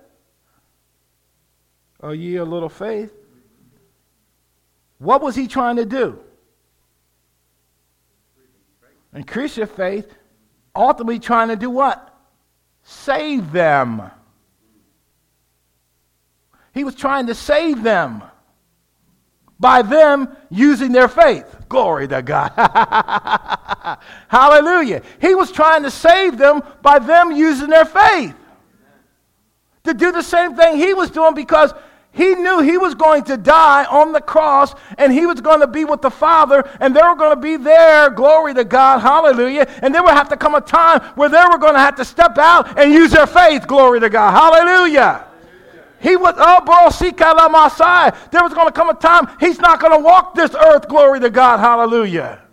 Oh, ye a little faith. What was He trying to do? Increase your faith. Ultimately, trying to do what? Save them. He was trying to save them by them using their faith. Glory to God. Hallelujah. He was trying to save them by them using their faith. To do the same thing he was doing because he knew he was going to die on the cross and he was going to be with the Father and they were going to be there. Glory to God. Hallelujah. And there would have to come a time where they were going to have to step out and use their faith. Glory to God. Hallelujah. He was, oh, bro, sikala masai. There was going to come a time he's not going to walk this earth. Glory to God. Hallelujah.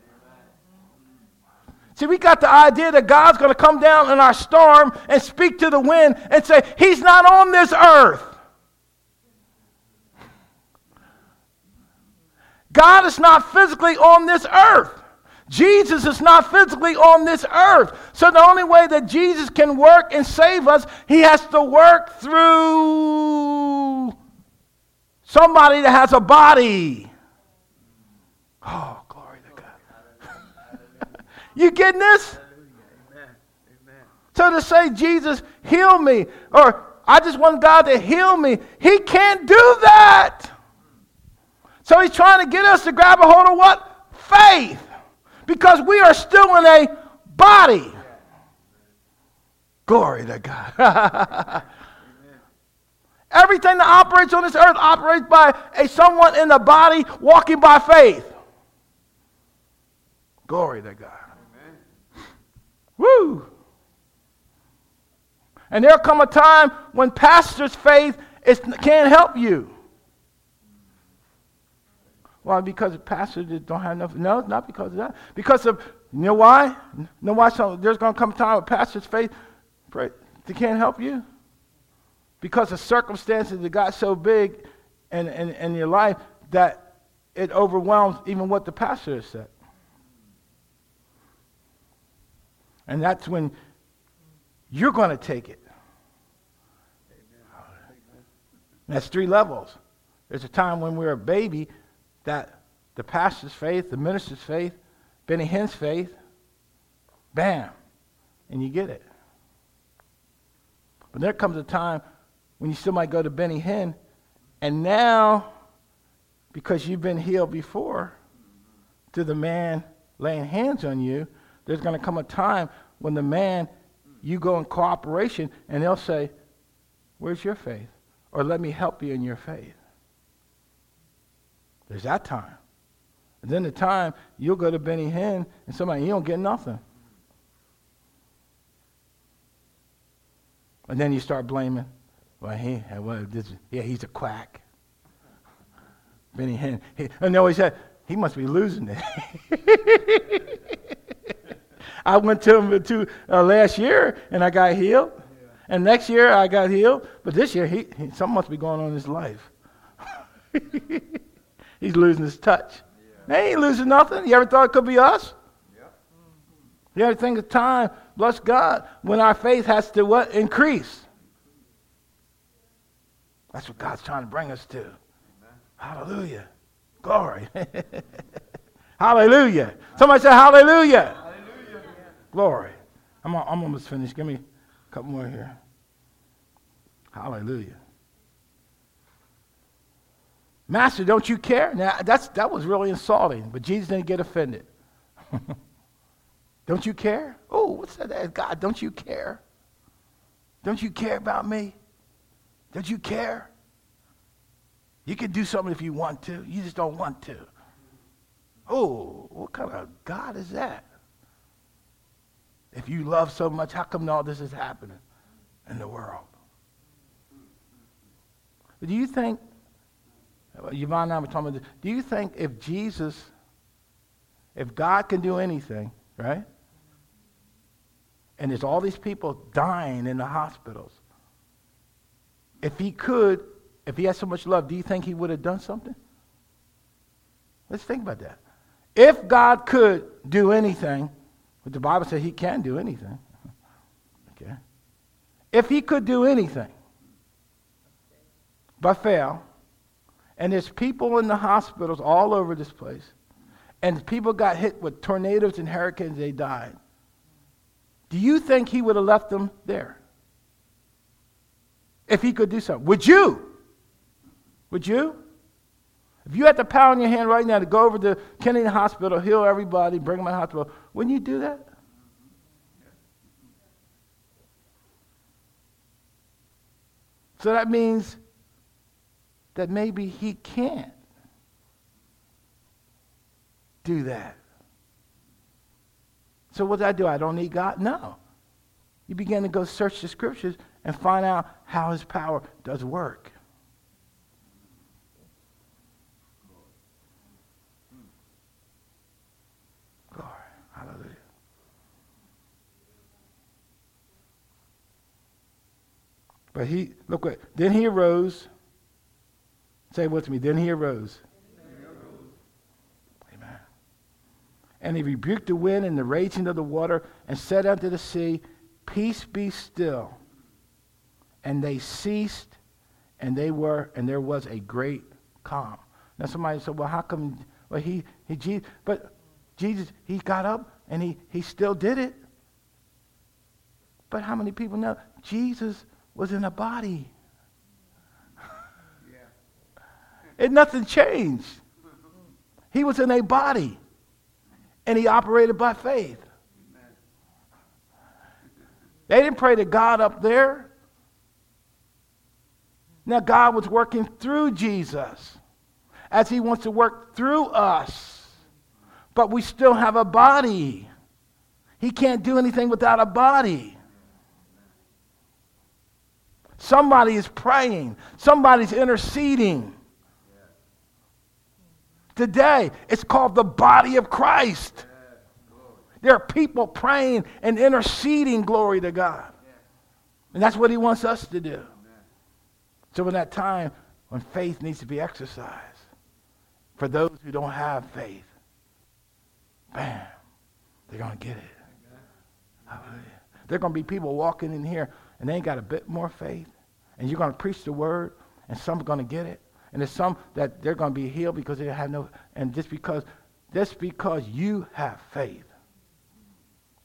See, we got the idea that God's going to come down in our storm and speak to the wind and say, He's not on this earth. God is not physically on this earth. Jesus is not physically on this earth. So the only way that Jesus can work and save us, he has to work through somebody that has a body. Oh. You getting this? So to say, Jesus, heal me, or I just want God to heal me, he can't do that. So he's trying to get us to grab a hold of what? Faith because we are still in a body. Glory to God. Everything that operates on this earth operates by a someone in the body walking by faith. Glory to God. Woo! And there'll come a time when pastor's faith is, can't help you. Why? Because pastors don't have enough. No, not because of that. Because of, you know why? You know why? So there's going to come a time when pastor's faith, pray, they can't help you. Because the circumstances that got so big in, in, in your life that it overwhelms even what the pastor has said. And that's when you're going to take it. That's three levels. There's a time when we're a baby that the pastor's faith, the minister's faith, Benny Hinn's faith, bam, and you get it. But there comes a time when you still might go to Benny Hinn, and now, because you've been healed before, to the man laying hands on you, there's going to come a time when the man, you go in cooperation, and they'll say, Where's your faith? Or let me help you in your faith. There's that time. And then the time you'll go to Benny Hinn and somebody, you don't get nothing. And then you start blaming. Well, he, uh, well, this, yeah, he's a quack. Benny Hinn. He, and they always said, he must be losing it. I went to him to, uh, last year and I got healed. Yeah. And next year I got healed. But this year, he, he, something must be going on in his life. he's losing his touch. Yeah. They ain't losing nothing. You ever thought it could be us? Yeah. You ever think of time, bless God, when our faith has to what? Increase. That's what God's trying to bring us to. Amen. Hallelujah. Glory. hallelujah. Somebody say hallelujah. hallelujah. Glory. I'm, I'm almost finished. Give me a couple more here. Hallelujah. Master, don't you care? Now, that's, that was really insulting, but Jesus didn't get offended. don't you care? Oh, what's that? God, don't you care? Don't you care about me? Don't you care? You can do something if you want to. You just don't want to. Oh, what kind of God is that? If you love so much, how come all this is happening in the world? Do you think, Yvonne and I were talking about this, do you think if Jesus, if God can do anything, right? And there's all these people dying in the hospitals. If he could, if he had so much love, do you think he would have done something? Let's think about that. If God could do anything, but the Bible says he can do anything. Okay. If he could do anything but fail, and there's people in the hospitals all over this place, and people got hit with tornadoes and hurricanes, they died. Do you think he would have left them there? If he could do something. Would you? Would you? If you had the power in your hand right now to go over to Kennedy Hospital, heal everybody, bring them to the hospital, wouldn't you do that? So that means that maybe he can't do that. So what do I do? I don't need God? No. You begin to go search the scriptures and find out how his power does work. Glory. Hallelujah. But he, look what, then he arose. Say with me, then he arose. Amen. And he rebuked the wind and the raging of the water and said unto the sea, Peace be still. And they ceased, and they were, and there was a great calm. Now somebody said, Well, how come well he he Jesus but Jesus he got up and he, he still did it. But how many people know Jesus was in a body? and nothing changed. He was in a body. And he operated by faith. They didn't pray to God up there. Now, God was working through Jesus as he wants to work through us. But we still have a body. He can't do anything without a body. Somebody is praying, somebody's interceding. Today, it's called the body of Christ. There are people praying and interceding, glory to God. And that's what he wants us to do. So, in that time when faith needs to be exercised, for those who don't have faith, bam, they're going to get it. Hallelujah. There are going to be people walking in here and they ain't got a bit more faith. And you're going to preach the word, and some are going to get it. And there's some that they're going to be healed because they have no, and just because, just because you have faith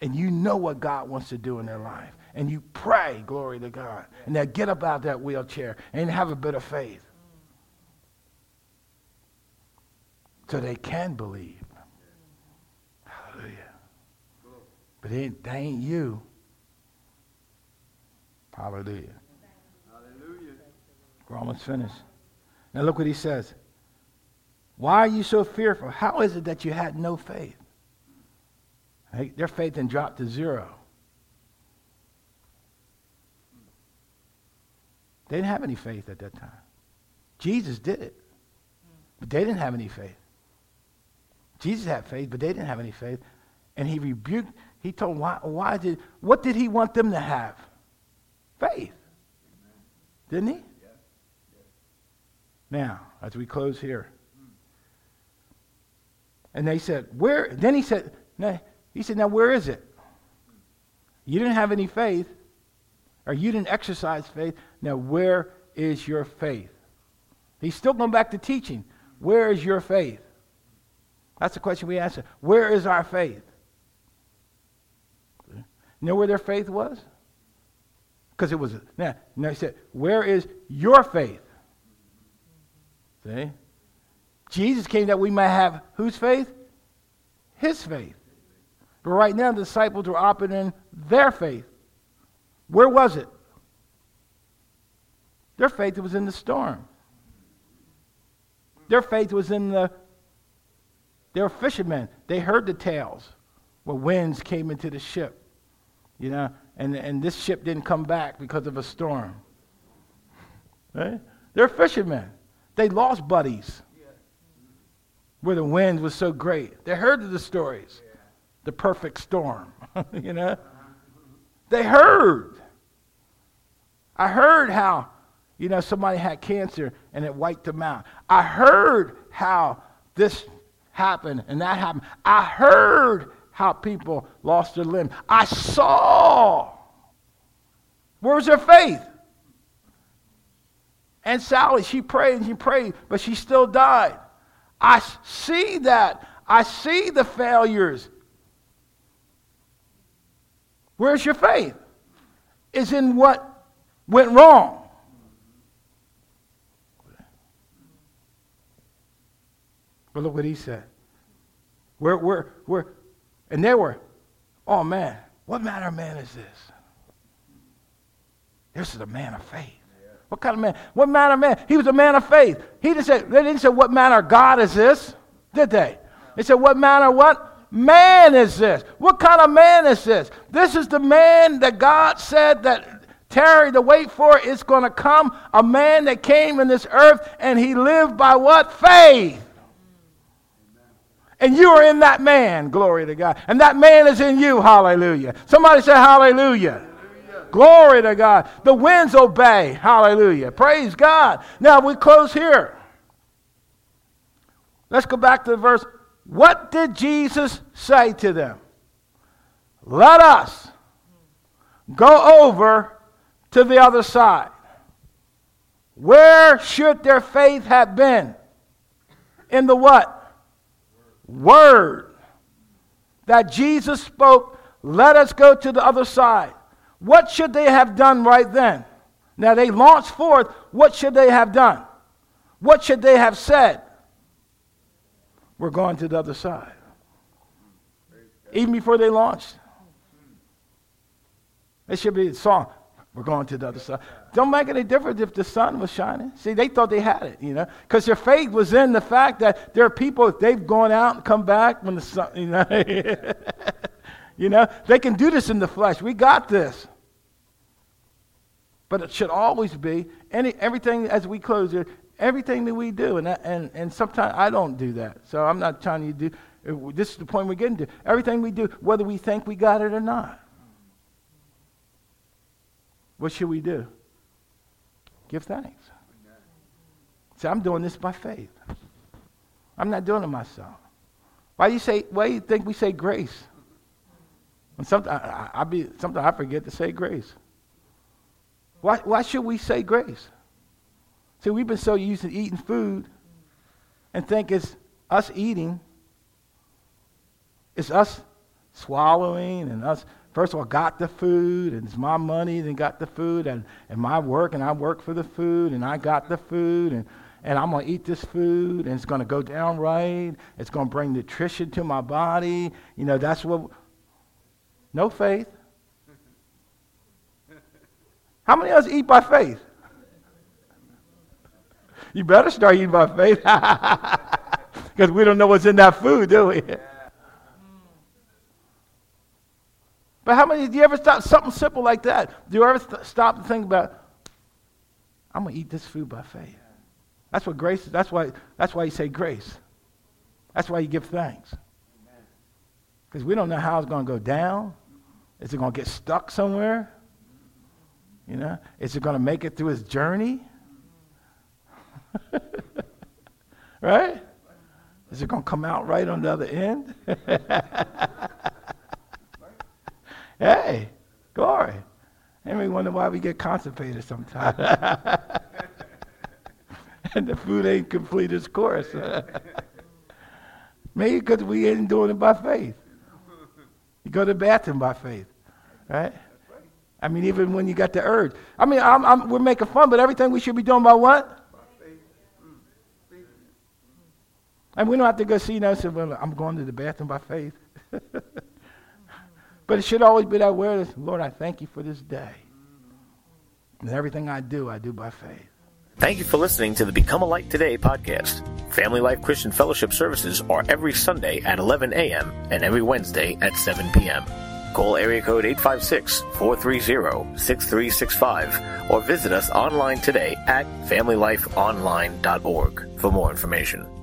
and you know what God wants to do in their life, and you pray, glory to God, and they get up out of that wheelchair and have a bit of faith. So they can believe. Hallelujah. But it, they ain't you. Hallelujah. We're almost finished. Now look what he says. Why are you so fearful? How is it that you had no faith? Their faith then dropped to zero. They didn't have any faith at that time. Jesus did it, but they didn't have any faith. Jesus had faith, but they didn't have any faith. And he rebuked, he told them, why, why did, what did he want them to have? Faith. Didn't he? Now, as we close here. And they said, where, then he said, he said, now where is it? You didn't have any faith, or you didn't exercise faith. Now where is your faith? He's still going back to teaching. Where is your faith? That's the question we answer. Where is our faith? You know where their faith was? Because it was, now, now he said, where is your faith? See? Jesus came that we might have whose faith? His faith. But right now, the disciples were operating in their faith. Where was it? Their faith was in the storm. Their faith was in the, they were fishermen. They heard the tales where winds came into the ship, you know, and, and this ship didn't come back because of a storm. Right? They're fishermen. They lost buddies where the wind was so great. They heard the stories, the perfect storm, you know. They heard. I heard how, you know, somebody had cancer and it wiped them out. I heard how this happened and that happened. I heard how people lost their limb. I saw. Where was their faith? And Sally, she prayed and she prayed, but she still died. I see that. I see the failures. Where's your faith? Is in what went wrong. But look what he said. Where, where, where, and they were, oh man, what manner of man is this? This is a man of faith. What kind of man? What manner of man? He was a man of faith. He didn't say, they didn't say, what manner of God is this? Did they? They said, what manner what? Man is this? What kind of man is this? This is the man that God said that Terry to wait for is going to come. A man that came in this earth and he lived by what? Faith. And you are in that man, glory to God. And that man is in you, hallelujah. Somebody say hallelujah. Glory to God. The winds obey. Hallelujah. Praise God. Now we close here. Let's go back to the verse. What did Jesus say to them? Let us go over to the other side. Where should their faith have been? In the what? Word that Jesus spoke. Let us go to the other side. What should they have done right then? Now they launched forth. What should they have done? What should they have said? We're going to the other side. Even before they launched. It should be a song. We're going to the other side. Don't make any difference if the sun was shining. See, they thought they had it, you know, because their faith was in the fact that there are people, they've gone out and come back when the sun, you know. You know, they can do this in the flesh. We got this. But it should always be any everything as we close here, everything that we do, and that, and and sometimes I don't do that. So I'm not trying to do. This is the point we're getting to. Everything we do, whether we think we got it or not. What should we do? Give thanks. See, I'm doing this by faith. I'm not doing it myself. Why do you say? Why do you think we say grace? And sometimes I, I, be, sometimes I forget to say grace. Why, why should we say grace? See, we've been so used to eating food and think it's us eating, it's us swallowing and us, first of all, got the food and it's my money and got the food and, and my work and I work for the food and I got the food and, and I'm going to eat this food and it's going to go down right. It's going to bring nutrition to my body. You know, that's what no faith. How many of us eat by faith? You better start eating by faith. Because we don't know what's in that food, do we? But how many, do you ever stop something simple like that? Do you ever st- stop and think about, I'm going to eat this food by faith? That's what grace is. That's why, that's why you say grace. That's why you give thanks. Because we don't know how it's going to go down. Is it going to get stuck somewhere? You know, is it going to make it through his journey? right? Is it going to come out right on the other end? hey, glory. And we wonder why we get constipated sometimes. and the food ain't complete its course. Maybe because we ain't doing it by faith. You go to the bathroom by faith, right? I mean, even when you got the urge. I mean, I'm, I'm, we're making fun, but everything we should be doing by what? And we don't have to go see, you know, say, well, I'm going to the bathroom by faith. but it should always be that awareness, Lord, I thank you for this day. And everything I do, I do by faith. Thank you for listening to the Become a Light Today podcast. Family Life Christian Fellowship services are every Sunday at 11 a.m. and every Wednesday at 7 p.m. Call area code 856-430-6365 or visit us online today at familylifeonline.org for more information.